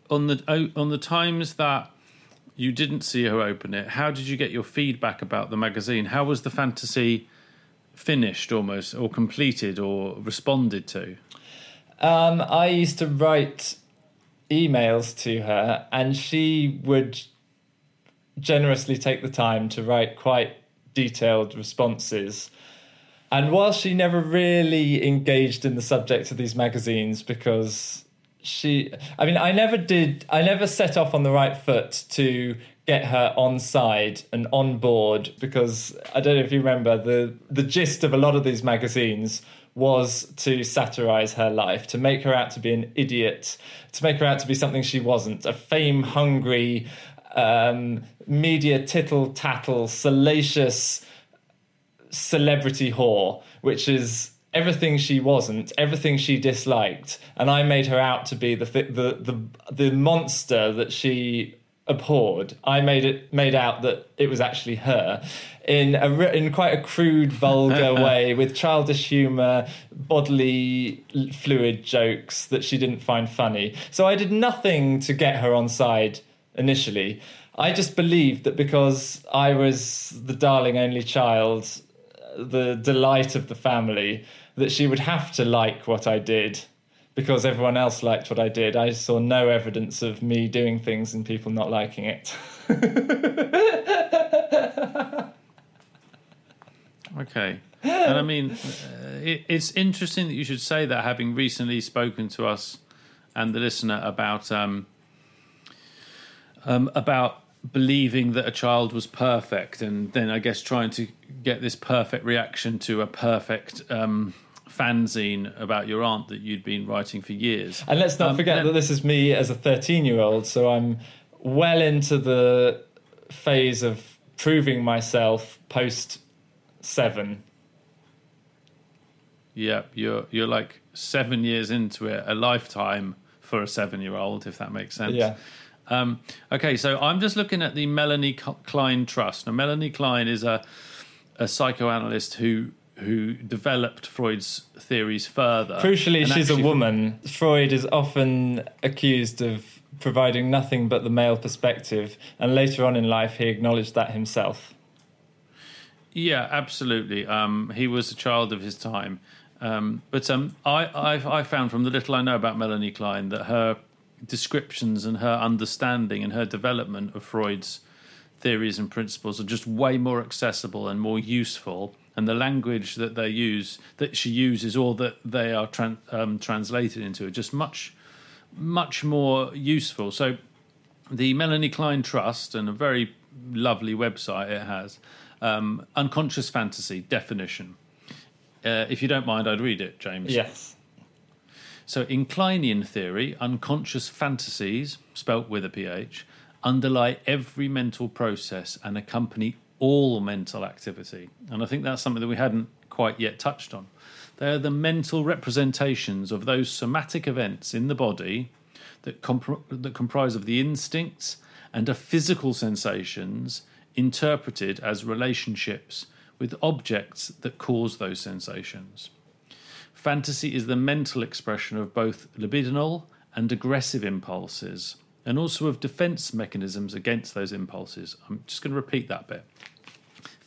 C: on the on the times that you didn't see her open it, how did you get your feedback about the magazine? How was the fantasy finished, almost, or completed, or responded to?
A: Um, I used to write emails to her, and she would generously take the time to write quite detailed responses. And while she never really engaged in the subject of these magazines, because she, I mean, I never did, I never set off on the right foot to get her on side and on board because I don't know if you remember the the gist of a lot of these magazines was to satirize her life, to make her out to be an idiot, to make her out to be something she wasn't, a fame hungry, um, media tittle tattle, salacious celebrity whore, which is everything she wasn't, everything she disliked, and I made her out to be the the the the monster that she abhorred. I made it made out that it was actually her in a in quite a crude, vulgar way with childish humour, bodily fluid jokes that she didn't find funny. So I did nothing to get her on side initially. I just believed that because I was the darling only child, uh, the delight of the family, that she would have to like what I did because everyone else liked what I did. I saw no evidence of me doing things and people not liking it.
C: Okay. And I mean, uh, it, it's interesting that you should say that, having recently spoken to us and the listener about um, um, about believing that a child was perfect, and then I guess trying to get this perfect reaction to a perfect um, fanzine about your aunt that you'd been writing for years.
A: And let's not
C: Um,
A: forget that this is me as a 13 year old, so I'm well into the phase of proving myself post seven.
C: Yeah, you're you're like seven years into it, a lifetime for a seven-year-old, if that makes sense.
A: Yeah.
C: Um, okay, so I'm just looking at the Melanie Klein Trust. Now, Melanie Klein is a a psychoanalyst who who developed Freud's theories further.
A: Crucially, she's a woman. Freud is often accused of providing nothing but the male perspective, and later on in life, he acknowledged that himself.
C: Yeah, absolutely. Um, he was a child of his time. Um, but um, I, I, I found from the little I know about Melanie Klein that her descriptions and her understanding and her development of Freud's theories and principles are just way more accessible and more useful. And the language that they use, that she uses, or that they are tran- um, translated into, are just much, much more useful. So, the Melanie Klein Trust and a very lovely website it has, um, unconscious fantasy definition. Uh, if you don't mind, I'd read it, James.
A: Yes.
C: So, in Kleinian theory, unconscious fantasies, spelt with a PH, underlie every mental process and accompany all mental activity. And I think that's something that we hadn't quite yet touched on. They are the mental representations of those somatic events in the body that, comp- that comprise of the instincts and of physical sensations interpreted as relationships with objects that cause those sensations. Fantasy is the mental expression of both libidinal and aggressive impulses, and also of defense mechanisms against those impulses. I'm just going to repeat that bit.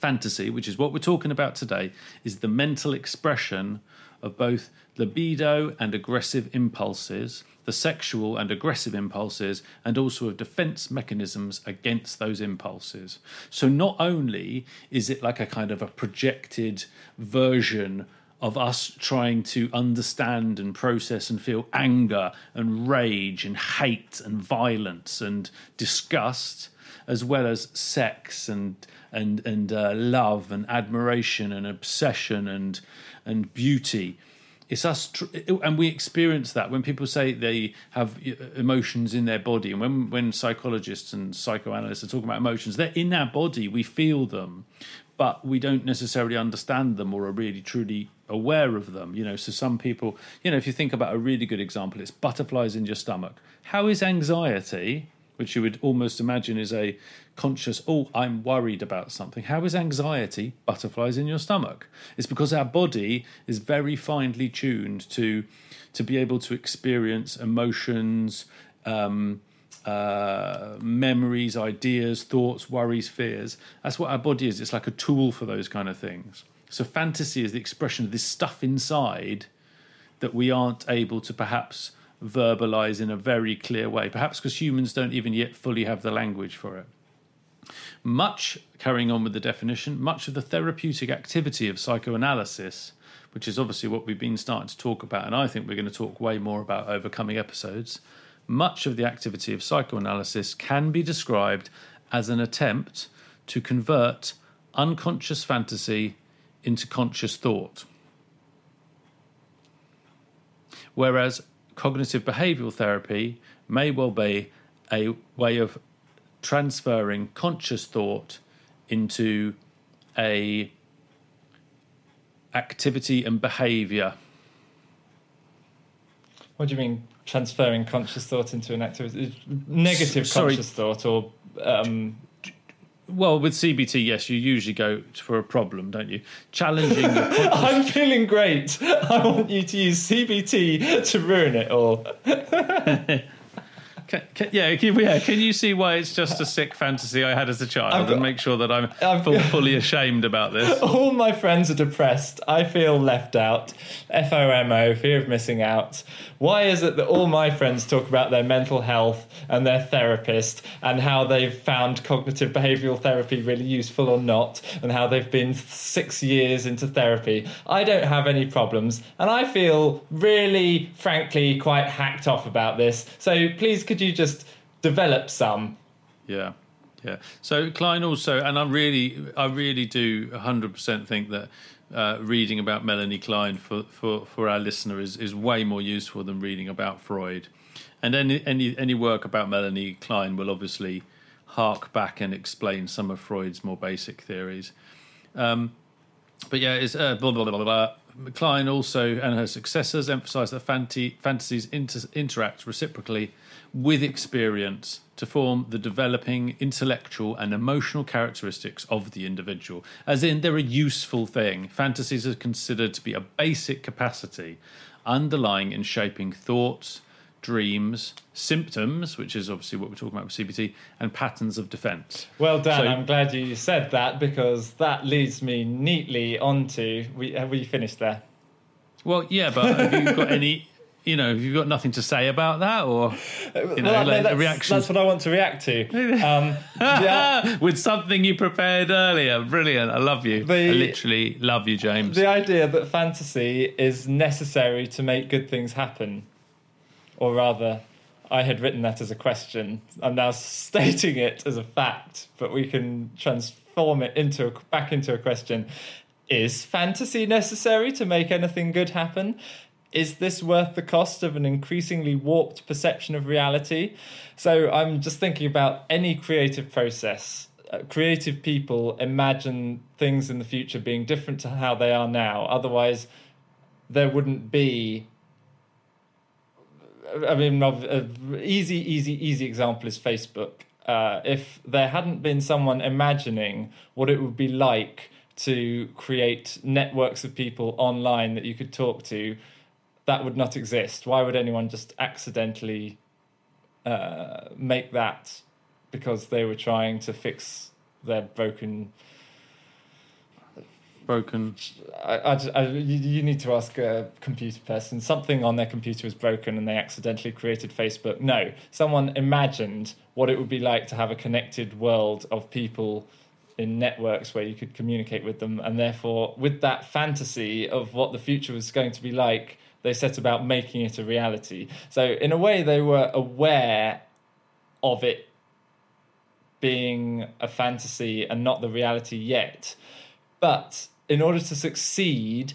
C: Fantasy, which is what we're talking about today, is the mental expression of both libido and aggressive impulses, the sexual and aggressive impulses, and also of defense mechanisms against those impulses. So, not only is it like a kind of a projected version of us trying to understand and process and feel anger and rage and hate and violence and disgust, as well as sex and and and uh, love and admiration and obsession and and beauty. It's us, tr- and we experience that when people say they have uh, emotions in their body, and when when psychologists and psychoanalysts are talking about emotions, they're in our body. We feel them, but we don't necessarily understand them or are really truly aware of them. You know, so some people, you know, if you think about a really good example, it's butterflies in your stomach. How is anxiety? Which you would almost imagine is a conscious, oh, I'm worried about something. How is anxiety butterflies in your stomach? It's because our body is very finely tuned to to be able to experience emotions, um, uh, memories, ideas, thoughts, worries, fears. That's what our body is. It's like a tool for those kind of things. So fantasy is the expression of this stuff inside that we aren't able to perhaps verbalize in a very clear way, perhaps because humans don't even yet fully have the language for it. Much, carrying on with the definition, much of the therapeutic activity of psychoanalysis, which is obviously what we've been starting to talk about, and I think we're going to talk way more about over coming episodes, much of the activity of psychoanalysis can be described as an attempt to convert unconscious fantasy into conscious thought. Whereas cognitive behavioral therapy may well be a way of transferring conscious thought into a activity and behavior
A: What do you mean transferring conscious thought into an activity? Negative
C: S-
A: conscious thought or um,
C: well with cbt yes you usually go for a problem don't you challenging your conscious
A: I'm feeling great. I want you to use CBT to ruin it all.
C: Can, can, yeah, can, yeah. Can you see why it's just a sick fantasy I had as a child,
A: got-
C: and make sure that I'm full, fully ashamed about this?
A: All my friends are depressed. I feel left out. FOMO, fear of missing out. Why is it that all my friends talk about their mental health and their therapist and how they've found cognitive behavioral therapy really useful or not and how they've been six years into therapy? I don't have any problems and I feel really, frankly, quite hacked off about this. So please, could you just develop some?
C: Yeah, yeah. So Klein also, and I really, I really do 100% think that uh, reading about Melanie Klein for, for, for our listener is, is way more useful than reading about Freud. And any, any any work about Melanie Klein will obviously hark back and explain some of Freud's more basic theories. Um, but yeah, it's uh, blah, blah, blah, blah, blah. Klein also and her successors emphasize that fanti- fantasies inter- interact reciprocally with experience to form the developing intellectual and emotional characteristics of the individual. As in, they're a useful thing. Fantasies are considered to be a basic capacity underlying in shaping thoughts, dreams, symptoms, which is obviously what we're talking about with CBT, and patterns of defense.
A: Well, Dan,
C: So-
A: I'm glad you said that because that leads me neatly onto. We have we finished there?
C: Well, yeah, but have you got any? You know, have you got nothing to say about that, or you know,
A: Well,
C: like
A: that's,
C: a reaction
A: that's what I want to react to. Um, yeah,
C: with something you prepared earlier? Brilliant! I love you.
A: The-
C: I literally love you, James.
A: the idea that fantasy is necessary to make good things happen, or rather, I had written that as a question. I'm now stating it as a fact, but we can transform it into a, back into a question. Is fantasy necessary to make anything good happen? Is this worth the cost of an increasingly warped perception of reality? So I'm just thinking about any creative process. Uh, creative people imagine things in the future being different to how they are now. Otherwise, there wouldn't be I mean, an easy, easy, easy example is Facebook. Uh, if there hadn't been someone imagining what it would be like to create networks of people online that you could talk to, that would not exist. Why would anyone just accidentally uh, make that because they were trying to fix their broken
C: Broken.
A: I, I, I- you, you need to ask a computer person. Something on their computer was broken and they accidentally created Facebook. No, someone imagined what it would be like to have a connected world of people in networks where you could communicate with them. And therefore, with that fantasy of what the future was going to be like, they set about making it a reality. So, in a way, they were aware of it being a fantasy and not the reality yet. But in order to succeed,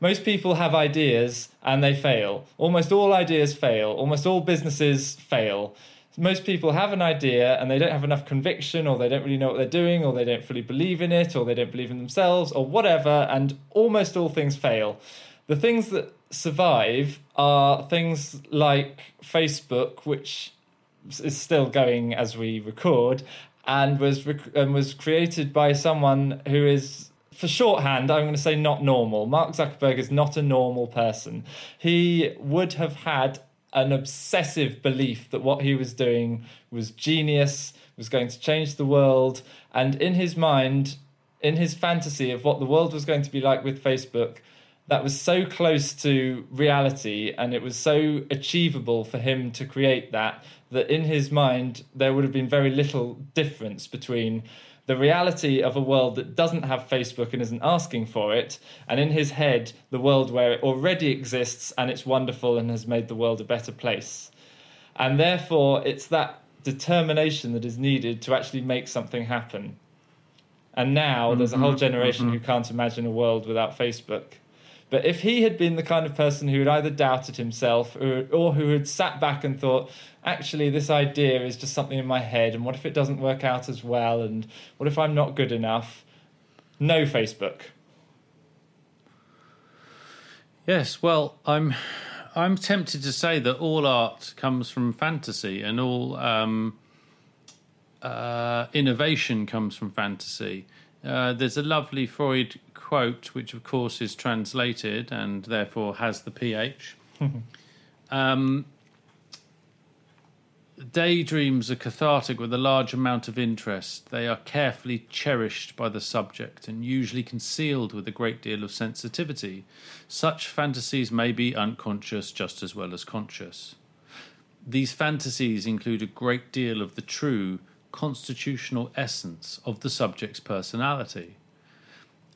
A: most people have ideas and they fail. Almost all ideas fail. Almost all businesses fail. Most people have an idea and they don't have enough conviction, or they don't really know what they're doing, or they don't fully believe in it, or they don't believe in themselves, or whatever, and almost all things fail. The things that survive are things like Facebook, which is still going as we record, and was rec- and was created by someone who is. For shorthand, I'm going to say not normal. Mark Zuckerberg is not a normal person. He would have had an obsessive belief that what he was doing was genius, was going to change the world, and in his mind, in his fantasy of what the world was going to be like with Facebook, that was so close to reality and it was so achievable for him to create that that in his mind there would have been very little difference between the reality of a world that doesn't have Facebook and isn't asking for it, and in his head, the world where it already exists and it's wonderful and has made the world a better place. And therefore, it's that determination that is needed to actually make something happen. And now there's a whole mm-hmm. generation who mm-hmm. can't imagine a world without Facebook. But if he had been the kind of person who had either doubted himself or, or who had sat back and thought, actually, this idea is just something in my head, and what if it doesn't work out as well, and what if I'm not good enough? No Facebook.
C: Yes, well, I'm I'm tempted to say that all art comes from fantasy, and all um, uh, innovation comes from fantasy. Uh, there's a lovely Freud quote, which of course is translated and therefore has the ph. um, daydreams are cathartic with a large amount of interest. They are carefully cherished by the subject and usually concealed with a great deal of sensitivity. Such fantasies may be unconscious just as well as conscious. These fantasies include a great deal of the true constitutional essence of the subject's personality.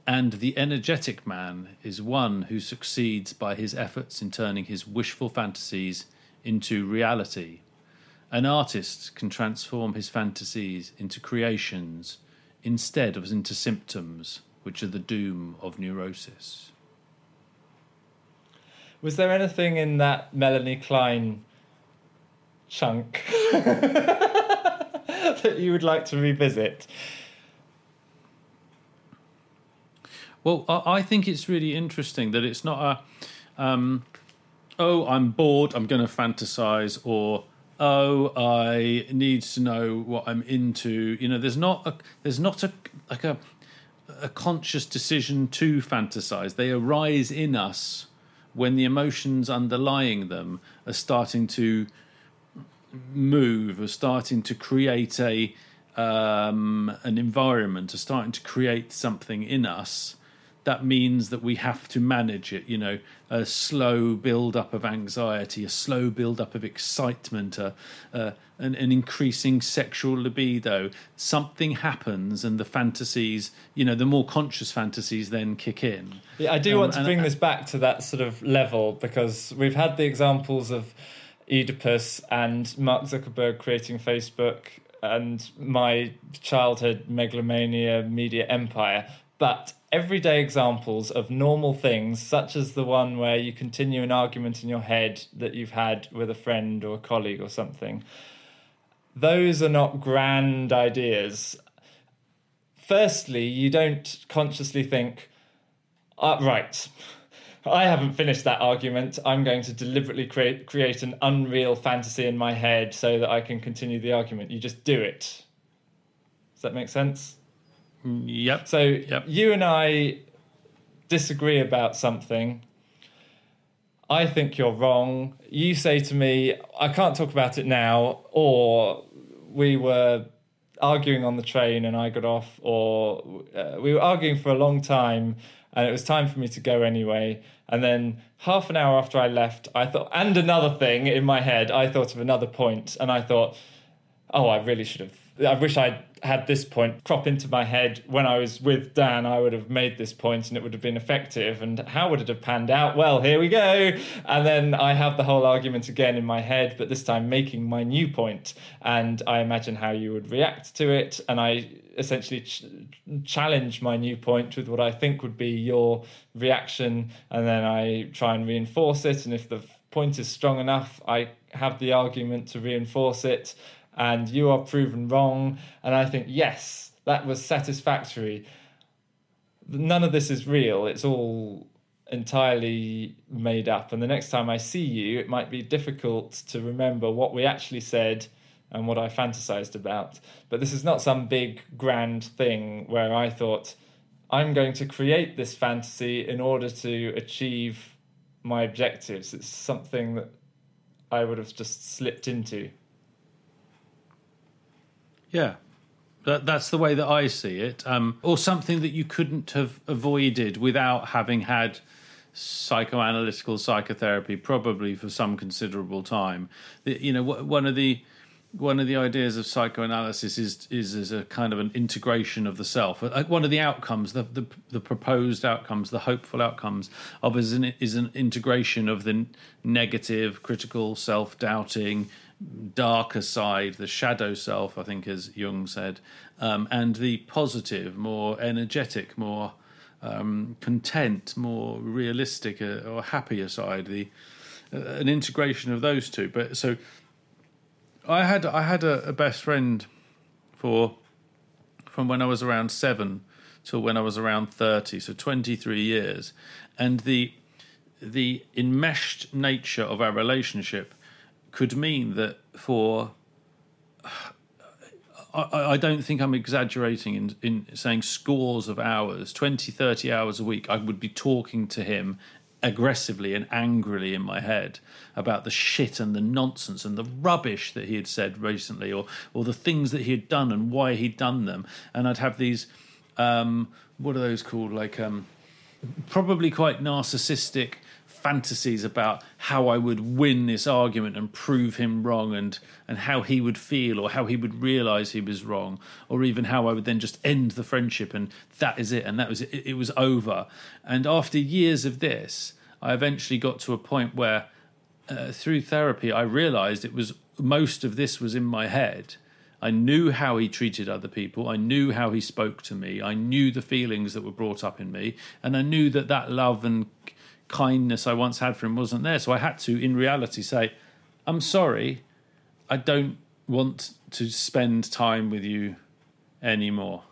C: And the energetic man is one who succeeds by his efforts in turning his wishful fantasies into reality. An artist can transform his fantasies into creations instead of into symptoms, which are the doom of neurosis.
A: Was there anything in that Melanie Klein chunk that you would like to revisit?
C: Well, I think it's really interesting that it's not a, um, oh, I'm bored, I'm going to fantasize, or oh, I need to know what I'm into. You know, there's not a, there's not a like a, a conscious decision to fantasize. They arise in us when the emotions underlying them are starting to move, are starting to create a um, an environment, are starting to create something in us that means that we have to manage it. You know, a slow build up of anxiety, a slow build up of excitement, a, a, an, an increasing sexual libido. Something happens, and the fantasies, you know, the more conscious fantasies then kick in.
A: Yeah, I do
C: Um,
A: want to bring this back to that sort of level because we've had the examples of Oedipus and Mark Zuckerberg creating Facebook and my childhood megalomania media empire. But everyday examples of normal things, such as the one where you continue an argument in your head that you've had with a friend or a colleague or something, those are not grand ideas. Firstly, you don't consciously think, uh, right. I haven't finished that argument. I'm going to deliberately create create an unreal fantasy in my head so that I can continue the argument. You just do it. Does that make sense?
C: Yep.
A: So
C: Yep.
A: you and I disagree about something. I think you're wrong. You say to me, I can't talk about it now, or we were arguing on the train and I got off, or uh, we were arguing for a long time and it was time for me to go anyway. And then half an hour after I left, I thought, and another thing in my head, I thought of another point, and I thought, oh, I really should have. I wish I'd had this point crop into my head when I was with Dan. I would have made this point and it would have been effective. And how would it have panned out? Well, here we go. And then I have the whole argument again in my head, but this time making my new point. And I imagine how you would react to it. And I essentially ch- challenge my new point with what I think would be your reaction. And then I try and reinforce it. And if the point is strong enough, I have the argument to reinforce it and you are proven wrong. And I think, yes, that was satisfactory. None of this is real. It's all entirely made up. And the next time I see you, it might be difficult to remember what we actually said and what I fantasized about. But this is not some big grand thing where I thought, I'm going to create this fantasy in order to achieve my objectives. It's something that I would have just slipped into.
C: Yeah. That, that's the way that I see it. Um, or something that you couldn't have avoided without having had psychoanalytical psychotherapy, probably for some considerable time. The, you know, one of the one of the ideas of psychoanalysis is is as a kind of an integration of the self. Uh, One of the outcomes, the the, the proposed outcomes, the hopeful outcomes of is an is an integration of the negative, critical, self doubting, darker side, the shadow self, I think, as Jung said, um, and the positive, more energetic, more um, content, more realistic uh, or happier side. The uh, an integration of those two. But so I had I had a, a best friend for from when I was around seven till when I was around thirty, so twenty three years, and the the enmeshed nature of our relationship could mean that for I, I don't think I'm exaggerating in, in saying scores of hours, 20, 30 hours a week, I would be talking to him aggressively and angrily in my head about the shit and the nonsense and the rubbish that he had said recently or, or the things that he had done and why he'd done them. And I'd have these, um, what are those called? Like, um, probably quite narcissistic fantasies about how I would win this argument and prove him wrong and and how he would feel or how he would realize he was wrong or even how I would then just end the friendship and that is it and that was it, it was over and after years of this I eventually got to a point where uh, through therapy I realized it was most of this was in my head I knew how he treated other people. I knew how he spoke to me. I knew the feelings that were brought up in me. And I knew that that love and kindness I once had for him wasn't there. So I had to, in reality, say, I'm sorry. I don't want to spend time with you anymore.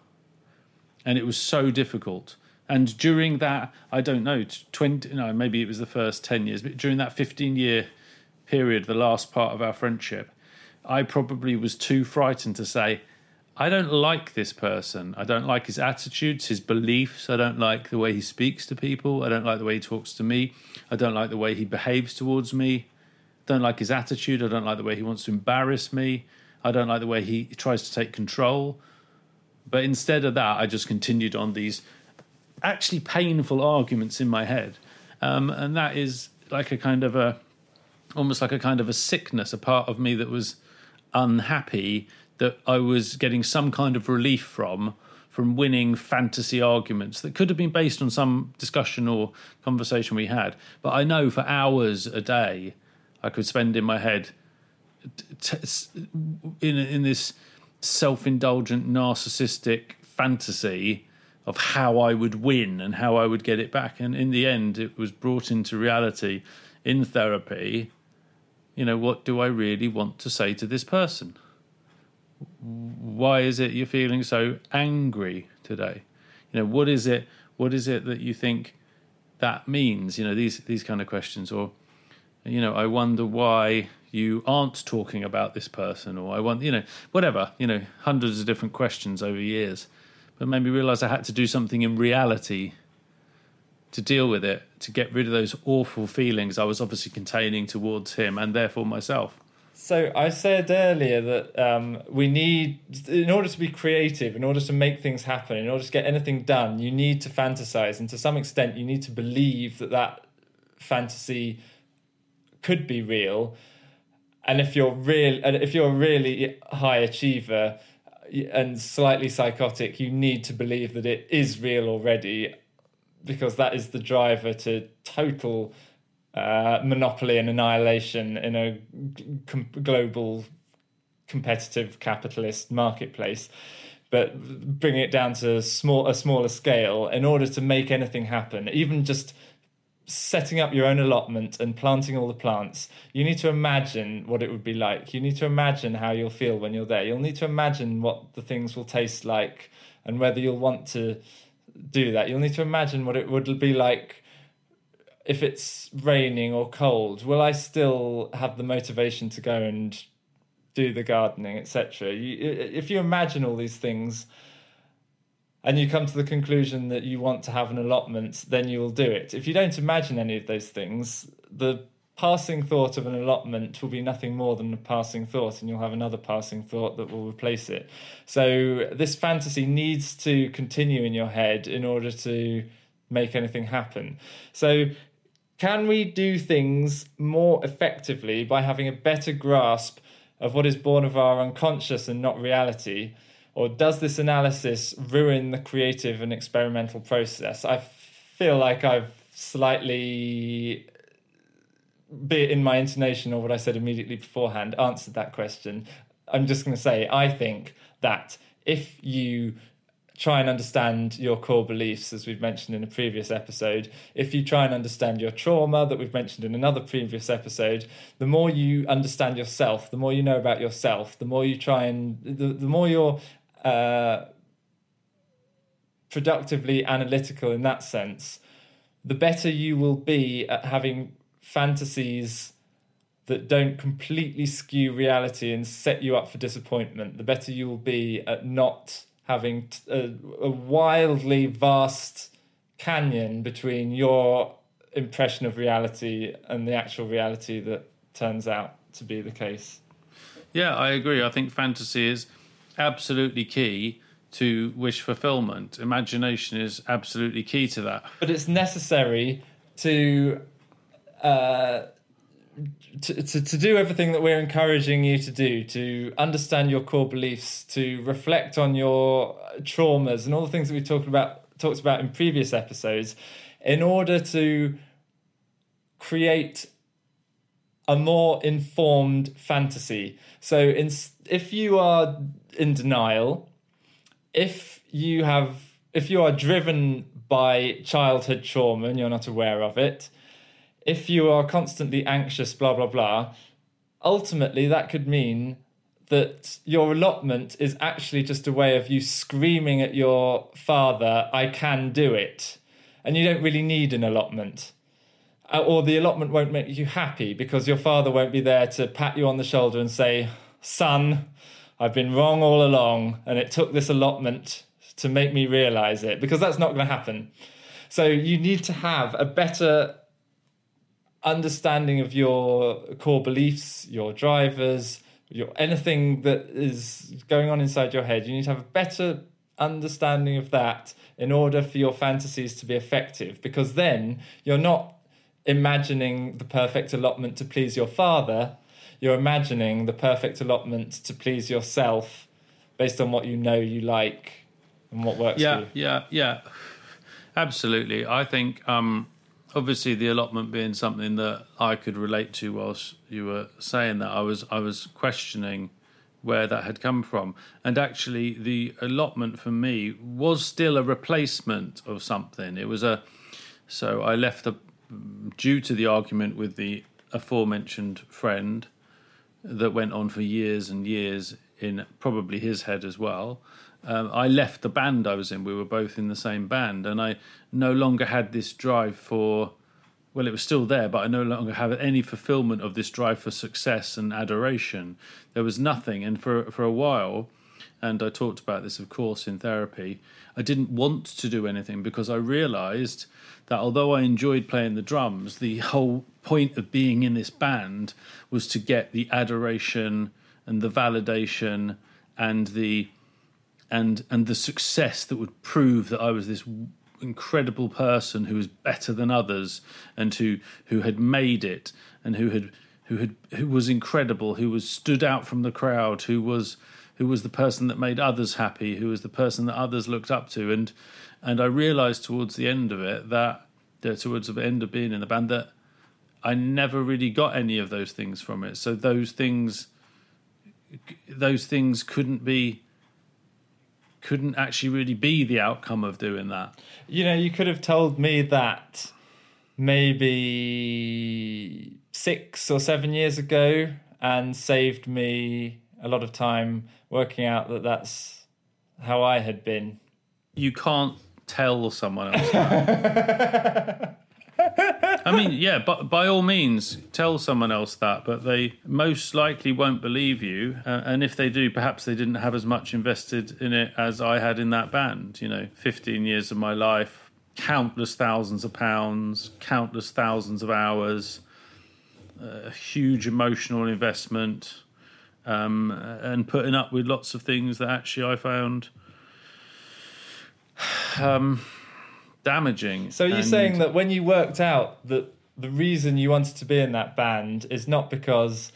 C: And it was so difficult. And during that, I don't know, 20, no, maybe it was the first 10 years, but during that 15 year period, the last part of our friendship, I probably was too frightened to say, I don't like this person. I don't like his attitudes, his beliefs. I don't like the way he speaks to people. I don't like the way he talks to me. I don't like the way he behaves towards me. I don't like his attitude. I don't like the way he wants to embarrass me. I don't like the way he tries to take control. But instead of that, I just continued on these actually painful arguments in my head. Um, and that is like a kind of a, almost like a kind of a sickness, a part of me that was unhappy that I was getting some kind of relief from from winning fantasy arguments that could have been based on some discussion or conversation we had. But I know for hours a day I could spend in my head t- t- in in this self-indulgent narcissistic fantasy of how I would win and how I would get it back. And in the end it was brought into reality in therapy. You know what do I really want to say to this person why is it you're feeling so angry today? You know, what is it? What is it that you think that means? You know, these these kind of questions, or you know, I wonder why you aren't talking about this person, or I want, you know, whatever. You know, hundreds of different questions over years, but made me realize I had to do something in reality to deal with it, to get rid of those awful feelings I was obviously containing towards him and therefore myself.
A: So I said earlier that um, we need, in order to be creative, in order to make things happen, in order to get anything done, you need to fantasize, and to some extent, you need to believe that that fantasy could be real. And if you're real, and if you're a really high achiever and slightly psychotic, you need to believe that it is real already, because that is the driver to total uh, monopoly and annihilation in a com- global competitive capitalist marketplace but bring it down to small a smaller scale in order to make anything happen. Even just setting up your own allotment and planting all the plants you need to imagine what it would be like. You need to imagine how you'll feel when you're there. You'll need to imagine what the things will taste like and whether you'll want to do that. You'll need to imagine what it would be like if it's raining or cold, will I still have the motivation to go and do the gardening, etc.? If you imagine all these things and you come to the conclusion that you want to have an allotment, then you will do it. If you don't imagine any of those things, the passing thought of an allotment will be nothing more than a passing thought, and you'll have another passing thought that will replace it. So, this fantasy needs to continue in your head in order to make anything happen. So, can we do things more effectively by having a better grasp of what is born of our unconscious and not reality? Or does this analysis ruin the creative and experimental process? I feel like I've slightly, be it in my intonation or what I said immediately beforehand, answered that question. I'm just going to say, I think that if you try and understand your core beliefs, as we've mentioned in a previous episode, if you try and understand your trauma, that we've mentioned in another previous episode, the more you understand yourself, the more you know about yourself, the more you try and, the, the more you're uh, productively analytical in that sense, the better you will be at having fantasies that don't completely skew reality and set you up for disappointment, the better you will be at not having t- a, a wildly vast canyon between your impression of reality and the actual reality that turns out to be the case.
C: Yeah, I agree. I think fantasy is absolutely key to wish fulfillment. Imagination is absolutely key to that.
A: But it's necessary to uh, to, to, to do everything that we're encouraging you to do, to understand your core beliefs, to reflect on your traumas and all the things that we talked about talked about in previous episodes, in order to create a more informed fantasy. So, in, if you are in denial, if you have, if you are driven by childhood trauma and you're not aware of it, if you are constantly anxious, blah, blah, blah, ultimately that could mean that your allotment is actually just a way of you screaming at your father, I can do it. And you don't really need an allotment. Uh, Or the allotment won't make you happy because your father won't be there to pat you on the shoulder and say, Son, I've been wrong all along, and it took this allotment to make me realize it, because that's not going to happen. So you need to have a better understanding of your core beliefs, your drivers, your anything that is going on inside your head. You need to have a better understanding of that in order for your fantasies to be effective because then you're not imagining the perfect allotment to please your father, you're imagining the perfect allotment to please yourself based on what you know you like and what works for
C: Yeah,
A: you.
C: yeah, yeah. Absolutely. I think um, obviously the allotment being something that I could relate to whilst you were saying that, I was I was questioning where that had come from. And actually the allotment for me was still a replacement of something. It was a so I left the due to the argument with the aforementioned friend that went on for years and years in probably his head as well. Um, I left the band I was in. We were both in the same band, and I no longer had this drive for. Well, it was still there, but I no longer have any fulfillment of this drive for success and adoration. There was nothing, and for for a while, and I talked about this, of course, in therapy. I didn't want to do anything because I realised that although I enjoyed playing the drums, the whole point of being in this band was to get the adoration and the validation and the and and the success that would prove that I was this incredible person who was better than others and who who had made it and who had who had who was incredible who was stood out from the crowd who was who was the person that made others happy who was the person that others looked up to. And and I realized towards the end of it that towards the end of being in the band that I never really got any of those things from it. So those things those things couldn't be couldn't actually really be the outcome of doing that
A: You know, you could have told me that maybe six or seven years ago and saved me a lot of time working out that that's how I had been.
C: you can't tell someone else that. I mean, yeah, but by all means, tell someone else that, but they most likely won't believe you. Uh, and if they do, perhaps they didn't have as much invested in it as I had in that band. You know, 15 years of my life, countless thousands of pounds, countless thousands of hours, a huge emotional investment, um, and putting up with lots of things that actually I found um, damaging.
A: So you're saying that when you worked out that the reason you wanted to be in that band is not because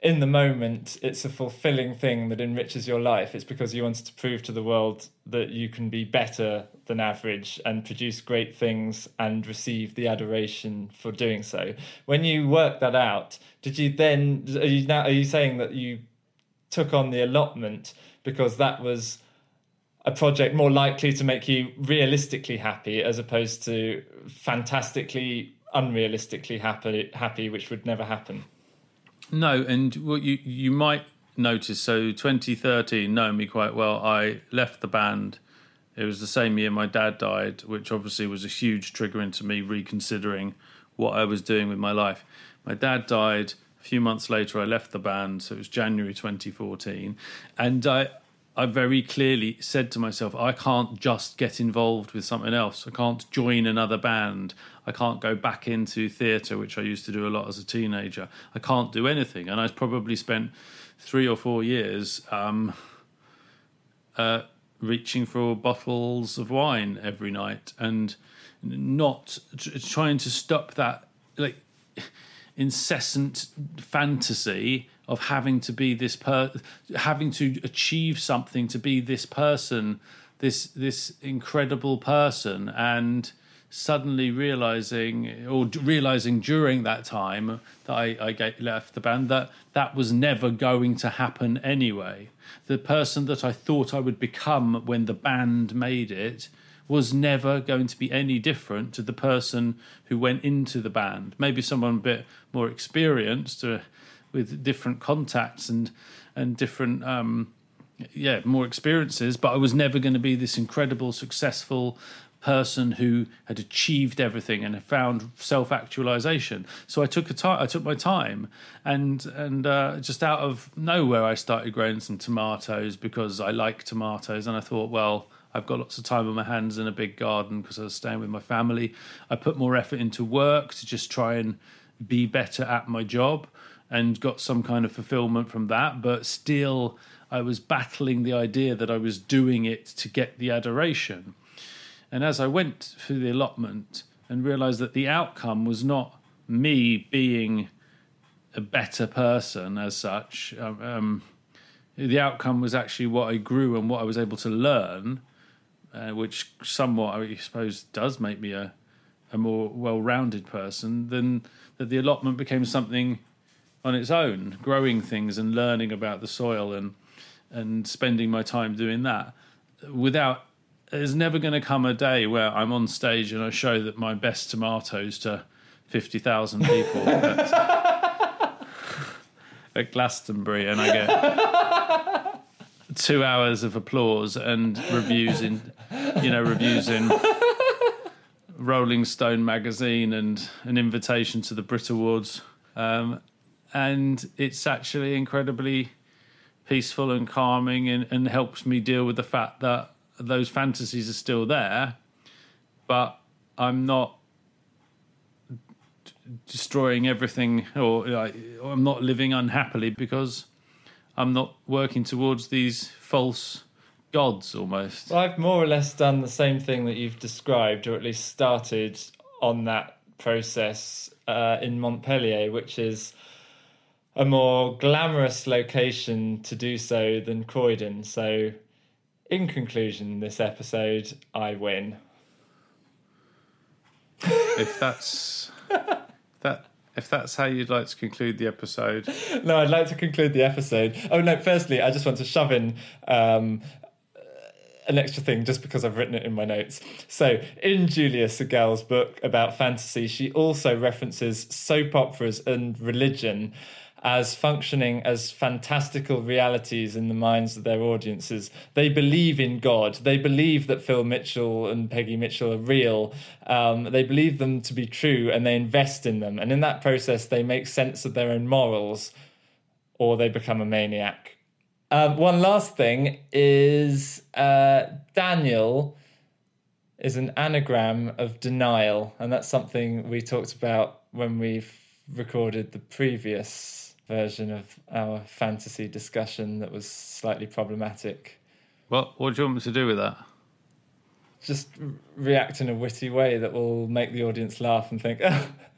A: in the moment it's a fulfilling thing that enriches your life. It's because you wanted to prove to the world that you can be better than average and produce great things and receive the adoration for doing so. When you worked that out, did you then are you now are you saying that you took on the allotment because that was a project more likely to make you realistically happy as opposed to fantastically unrealistically happy happy which would never happen
C: No, and what you you might notice. So 2013, knowing me quite well, I left the band. It was the same year my dad died, which obviously was a huge trigger into me reconsidering what I was doing with my life. My dad died a few months later. I left the band, so it was January 2014, and I. I very clearly said to myself, I can't just get involved with something else. I can't join another band. I can't go back into theatre, which I used to do a lot as a teenager. I can't do anything. And I probably spent three or four years um, uh, reaching for bottles of wine every night and not trying to stop that like incessant fantasy of having to be this per having to achieve something to be this person this this incredible person and suddenly realizing or realizing during that time that I, I get, left the band that that was never going to happen anyway the person that I thought I would become when the band made it was never going to be any different to the person who went into the band. Maybe someone a bit more experienced uh, with different contacts and and different um, yeah more experiences. But I was never going to be this incredible, successful person who had achieved everything and had found self actualization. So I took a time. I took my time, and and uh, just out of nowhere, I started growing some tomatoes because I like tomatoes, and I thought, well. I've got lots of time on my hands in a big garden because I was staying with my family. I put more effort into work to just try and be better at my job and got some kind of fulfillment from that. But still, I was battling the idea that I was doing it to get the adoration. And as I went through the allotment and realized that the outcome was not me being a better person as such, um, um, the outcome was actually what I grew and what I was able to learn, uh, which somewhat, I suppose, does make me a, a more well rounded person, then that the allotment became something on its own, growing things and learning about the soil and and spending my time doing that without there's never going to come a day where I'm on stage and I show that my best tomatoes to 50,000 people at, at Glastonbury and I get two hours of applause and reviews in you know reviews in Rolling Stone magazine and an invitation to the Brit Awards. Um, and it's actually incredibly peaceful and calming and, and helps me deal with the fact that those fantasies are still there, but I'm not d- destroying everything or, like, I'm not living unhappily because I'm not working towards these false gods almost.
A: Well, I've more or less done the same thing that you've described, or at least started on that process uh, in Montpellier, which is a more glamorous location to do so than Croydon. So, in conclusion, this episode, I win.
C: if that's that if that's how you'd like to conclude the episode,
A: No, I'd like to conclude the episode. Oh no! Firstly, I just want to shove in um, an extra thing just because I've written it in my notes. So, in Julia Segal's book about fantasy, she also references soap operas and religion as functioning as fantastical realities in the minds of their audiences. They believe in God. They believe that Phil Mitchell and Peggy Mitchell are real. Um, they believe them to be true and they invest in them. And in that process, they make sense of their own morals or they become a maniac. Um, one last thing is uh, Daniel is an anagram of denial, and that's something we talked about when we recorded the previous version of our fantasy discussion that was slightly problematic.
C: what what do you want me to do with that?
A: Just react in a witty way that will make the audience laugh and think,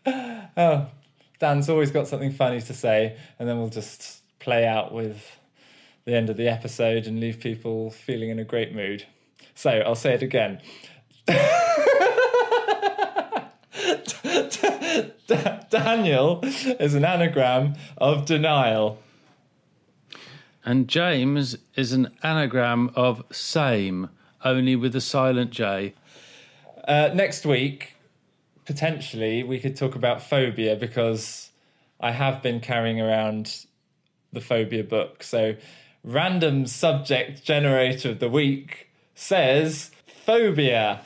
A: oh, oh, Dan's always got something funny to say, and then we'll just play out with the end of the episode and leave people feeling in a great mood. So I'll say it again. Daniel is an anagram of denial.
C: And James is an anagram of same, only with a silent J.
A: Uh, next week, potentially, we could talk about phobia because I have been carrying around the phobia book. So, random subject generator of the week says phobia.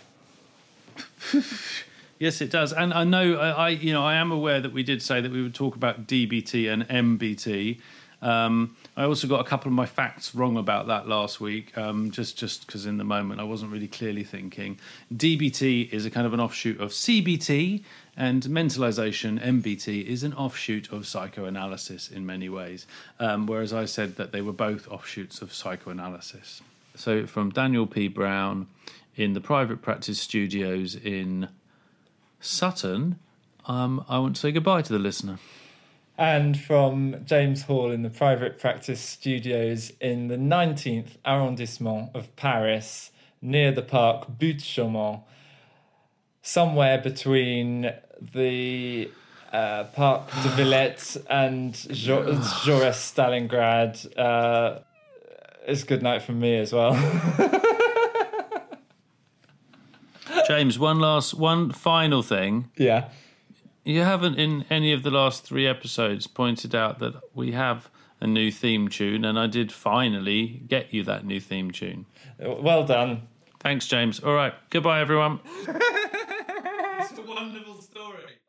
C: Yes, it does, and I know I, you know, I am aware that we did say that we would talk about DBT and MBT. Um, I also got a couple of my facts wrong about that last week, um, just just because in the moment I wasn't really clearly thinking. DBT is a kind of an offshoot of CBT, and mentalization MBT is an offshoot of psychoanalysis in many ways. Um, whereas I said that they were both offshoots of psychoanalysis. So from Daniel P. Brown in the private practice studios in Sutton, um, I want to say goodbye to the listener.
A: And from James Hall in the private practice studios in the 19th arrondissement of Paris, near the park Buttes Chaumont, somewhere between the uh, Parc de Villette and jo- Jaurès Stalingrad. Uh, it's good night from me as well.
C: James, one last, one final thing.
A: Yeah.
C: You haven't in any of the last three episodes pointed out that we have a new theme tune, and I did finally get you that new theme tune.
A: Well done.
C: Thanks, James. All right. Goodbye, everyone. it's a wonderful story.